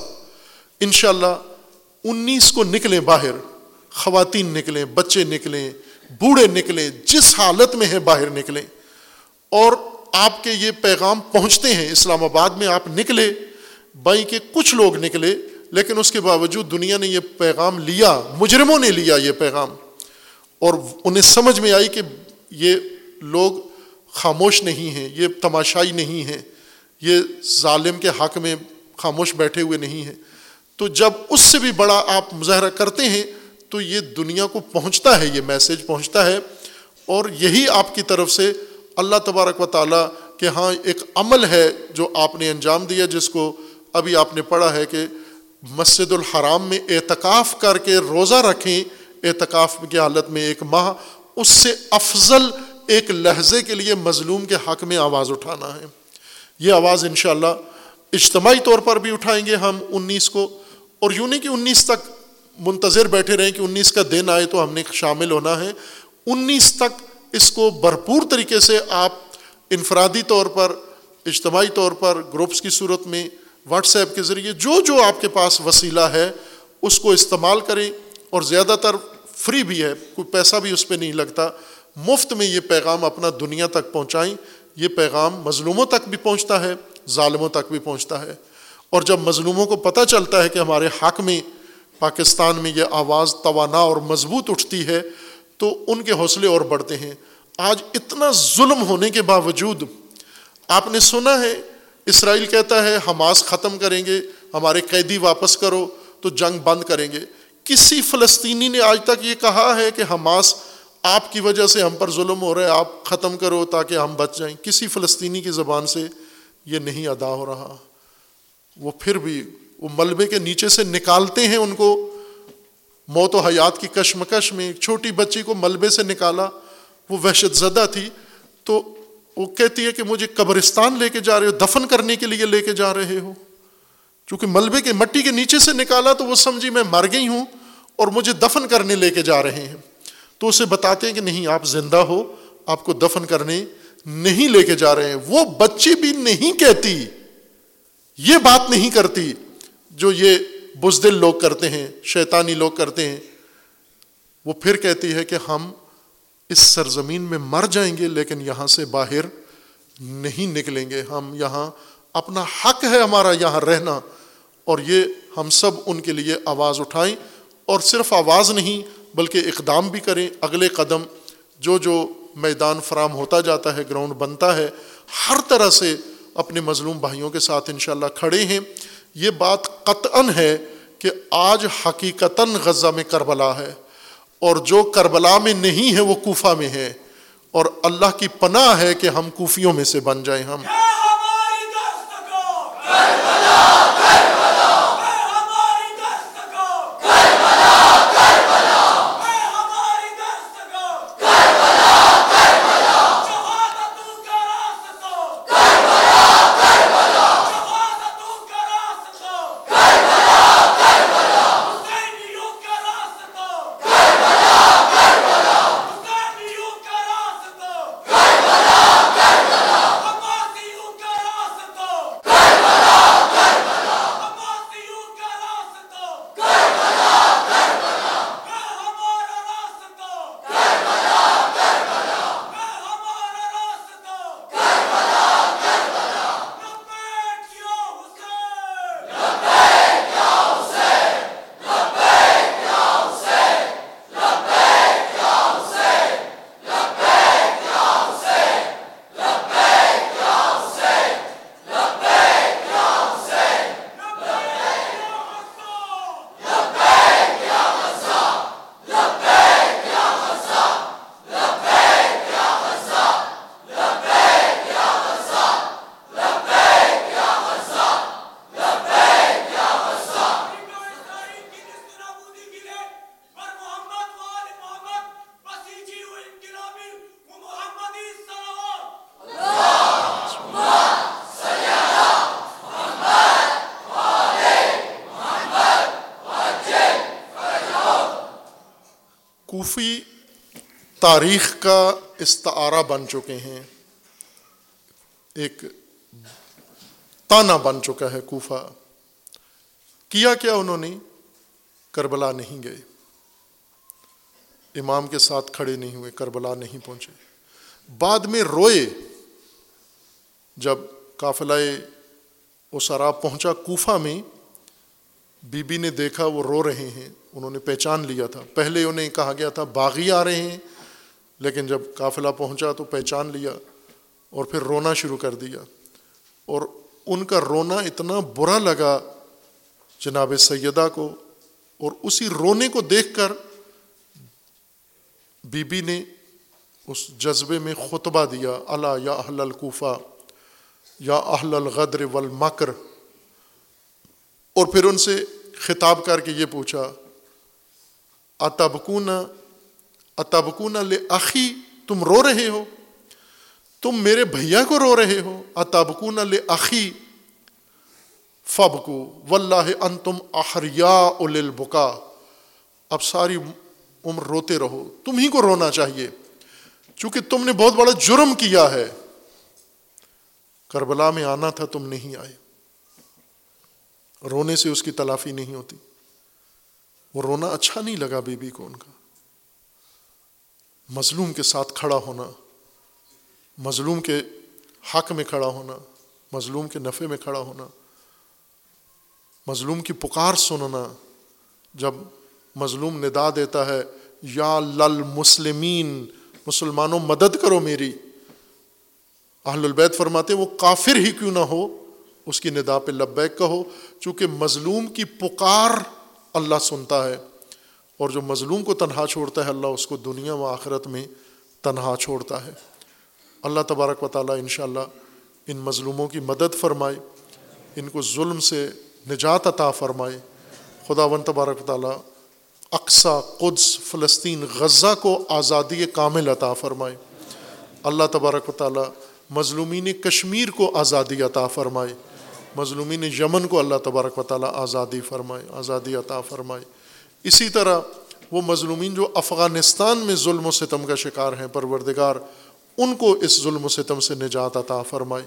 انشاءاللہ انیس کو نکلیں باہر، خواتین نکلیں، بچے نکلیں بوڑھے نکلیں جس حالت میں ہیں باہر نکلیں اور آپ کے یہ پیغام پہنچتے ہیں اسلام آباد میں، آپ نکلے، بائی کے کچھ لوگ نکلے، لیکن اس کے باوجود دنیا نے یہ پیغام لیا، مجرموں نے لیا یہ پیغام۔ اور انہیں سمجھ میں آئی کہ یہ لوگ خاموش نہیں ہیں، یہ تماشائی نہیں ہیں، یہ ظالم کے حق میں خاموش بیٹھے ہوئے نہیں ہیں۔ تو جب اس سے بھی بڑا آپ مظاہرہ کرتے ہیں تو یہ دنیا کو پہنچتا ہے، یہ میسج پہنچتا ہے اور یہی آپ کی طرف سے اللہ تبارک و تعالیٰ کہ ہاں ایک عمل ہے جو آپ نے انجام دیا، جس کو ابھی آپ نے پڑھا ہے کہ مسجد الحرام میں اعتکاف کر کے روزہ رکھیں، اعتکاف کی حالت میں ایک ماہ، اس سے افضل ایک لہجے کے لیے مظلوم کے حق میں آواز اٹھانا ہے۔ یہ آواز انشاءاللہ اجتماعی طور پر بھی اٹھائیں گے ہم انیس کو اور یوں نہیں کہ انیس تک منتظر بیٹھے رہیں کہ انیس کا دن آئے تو ہم نے شامل ہونا ہے۔ انیس تک اس کو بھرپور طریقے سے آپ انفرادی طور پر، اجتماعی طور پر، گروپس کی صورت میں، واٹس ایپ کے ذریعے، جو جو آپ کے پاس وسیلہ ہے، اس کو استعمال کریں۔ اور زیادہ تر فری بھی ہے، کوئی پیسہ بھی اس پہ نہیں لگتا۔ مفت میں یہ پیغام اپنا دنیا تک پہنچائیں۔ یہ پیغام مظلوموں تک بھی پہنچتا ہے، ظالموں تک بھی پہنچتا ہے۔ اور جب مظلوموں کو پتہ چلتا ہے کہ ہمارے حق میں پاکستان میں یہ آواز توانا اور مضبوط اٹھتی ہے تو ان کے حوصلے اور بڑھتے ہیں۔ آج اتنا ظلم ہونے کے باوجود آپ نے سنا ہے، اسرائیل کہتا ہے، حماس ختم کریں گے، ہمارے قیدی واپس کرو، تو جنگ بند کریں گے۔ کسی فلسطینی نے آج تک یہ کہا ہے کہ حماس آپ کی وجہ سے ہم پر ظلم ہو رہا ہے، آپ ختم کرو تاکہ ہم بچ جائیں۔ کسی فلسطینی کی زبان سے یہ نہیں ادا ہو رہا۔ وہ پھر بھی وہ ملبے کے نیچے سے نکالتے ہیں ان کو۔ موت و حیات کی کشمکش میں ایک چھوٹی بچی کو ملبے سے نکالا۔ وہ وحشت زدہ تھی۔ تو وہ کہتی ہے کہ مجھے قبرستان لے کے جا رہے ہو، دفن کرنے کے لیے لے کے جا رہے ہو۔ چونکہ ملبے کے مٹی کے نیچے سے نکالا تو وہ سمجھی میں مر گئی ہوں اور مجھے دفن کرنے لے کے جا رہے ہیں۔ تو اسے بتاتے ہیں کہ نہیں، آپ زندہ ہو، آپ کو دفن کرنے نہیں لے کے جا رہے ہیں۔ وہ بچی بھی نہیں کہتی، یہ بات نہیں کرتی۔ جو یہ بزدل لوگ کرتے ہیں، شیطانی لوگ کرتے ہیں، وہ پھر کہتی ہے کہ ہم اس سرزمین میں مر جائیں گے، لیکن یہاں سے باہر نہیں نکلیں گے۔ ہم یہاں اپنا حق ہے ہمارا یہاں رہنا۔ اور یہ ہم سب ان کے لیے آواز اٹھائیں۔ اور صرف آواز نہیں، بلکہ اقدام بھی کریں۔ اگلے قدم جو جو میدان فراہم ہوتا جاتا ہے، گراؤنڈ بنتا ہے، ہر طرح سے اپنے مظلوم بھائیوں کے ساتھ انشاءاللہ کھڑے ہیں۔ یہ بات قطعا ہے کہ آج حقیقتاً غزہ میں کربلا ہے اور جو کربلا میں نہیں ہے وہ کوفہ میں ہے اور اللہ کی پناہ ہے کہ ہم کوفیوں میں سے بن جائیں ہم۔ تاریخ کا استعارہ بن چکے ہیں۔ ایک تانا بن چکا ہے کوفہ۔ کیا کیا انہوں نے؟ کربلا نہیں گئے۔ امام کے ساتھ کھڑے نہیں ہوئے، کربلا نہیں پہنچے۔ بعد میں روئے۔ جب قافلہ اسرا پہنچا کوفہ میں بی بی نے دیکھا وہ رو رہے ہیں، انہوں نے پہچان لیا تھا۔ پہلے انہیں کہا گیا تھا، باغی آ رہے ہیں۔ لیکن جب قافلہ پہنچا تو پہچان لیا اور پھر رونا شروع کر دیا اور ان کا رونا اتنا برا لگا جناب سیدہ کو اور اسی رونے کو دیکھ کر بی بی نے اس جذبے میں خطبہ دیا اللہ یا اہل القوفہ یا اہل الغدر والمکر اور پھر ان سے خطاب کر کے یہ پوچھا، اتبکون اتبکون لخی تم رو رہے ہو۔ تم میرے بھیا کو رو رہے ہو۔ اتبکون لخی فب کو و ان تم احریا البکا اب ساری عمر روتے رہو۔ تم ہی کو رونا چاہیے۔ چونکہ تم نے بہت بڑا جرم کیا ہے۔ کربلا میں آنا تھا، تم نہیں آئے۔ رونے سے اس کی تلافی نہیں ہوتی۔ وہ رونا اچھا نہیں لگا بی بی کو ان کا۔ مظلوم کے ساتھ کھڑا ہونا، مظلوم کے حق میں کھڑا ہونا، مظلوم کے نفع میں کھڑا ہونا، مظلوم کی پکار سننا جب مظلوم ندا دیتا ہے، یا لل مسلمین، مسلمانوں مدد کرو میری۔ اہل البید فرماتے وہ کافر ہی کیوں نہ ہو؟ اس کی ندا پہ لبیک کہو۔ چونکہ مظلوم کی پکار اللہ سنتا ہے۔ اور جو مظلوم کو تنہا چھوڑتا ہے اللہ اس کو دنیا و آخرت میں تنہا چھوڑتا ہے۔ اللہ تبارک و تعالیٰ انشاءاللہ ان مظلوموں کی مدد فرمائے، ان کو ظلم سے نجات عطا فرمائے۔ خدا و تبارک و تعالیٰ اقسا قدس، فلسطین، غزہ کو آزادی کامل عطا فرمائے۔ اللہ تبارک و تعالیٰ مظلومین کشمیر کو آزادی عطا فرمائے۔ مظلومین یمن کو اللہ تبارک و تعالیٰ آزادی فرمائے، آزادی عطا فرمائے۔ اسی طرح وہ مظلومین جو افغانستان میں ظلم و ستم کا شکار ہیں، پروردگار، ان کو اس ظلم و ستم سے نجات عطا فرمائے۔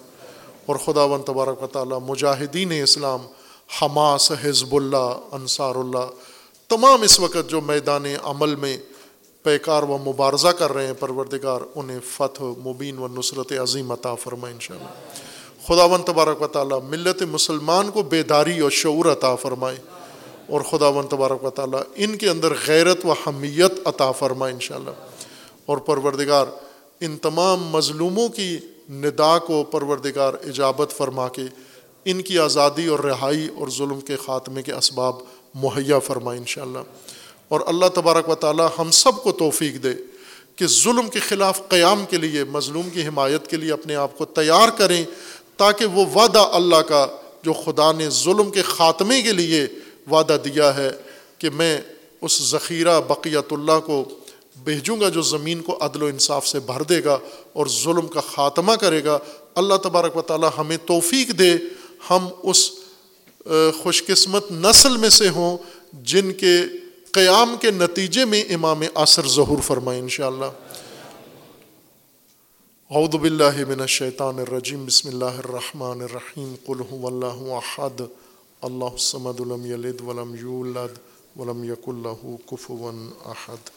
اور خدا ون تبارک و تعالیٰ مجاہدین اسلام، حماس حزب اللہ انصار اللہ تمام اس وقت جو میدان عمل میں پیکار و مبارزہ کر رہے ہیں، پروردگار، انہیں فتح، مبین و نصرت عظیم عطا فرمائے انشاءاللہ۔ خدا ون تبارک و تعالیٰ ملت مسلمان کو بیداری اور شعور عطا فرمائے۔ اور خدا ون تبارک و تعالیٰ ان کے اندر غیرت و حمیت عطا فرمائے انشاءاللہ۔ اور پروردگار، ان تمام مظلوموں کی ندا کو پروردگار اجابت فرما کے ان کی آزادی اور رہائی اور ظلم کے خاتمے کے اسباب مہیا فرمائے انشاءاللہ۔ اور اللہ تبارک و تعالیٰ ہم سب کو توفیق دے کہ ظلم کے خلاف قیام کے لیے، مظلوم کی حمایت کے لیے اپنے آپ کو تیار کریں تاکہ وہ وعدہ اللہ کا جو خدا نے ظلم کے خاتمے کے لیے وعدہ دیا ہے کہ میں اس ذخیرہ بقیت اللہ کو بھیجوں گا جو زمین کو عدل و انصاف سے بھر دے گا اور ظلم کا خاتمہ کرے گا۔ اللہ تبارک و تعالیٰ ہمیں توفیق دے۔ ہم اس خوش قسمت نسل میں سے ہوں جن کے قیام کے نتیجے میں امام عصر ظہور فرمائے انشاءاللہ۔ اعوذ باللہ من الشیطان الرجیم۔ بسم اللہ الرحمن الرحیم۔ قل هو اللہ احد۔ اللہ سمد الم یلد ولم یولد ولم یق اللہ کفون احد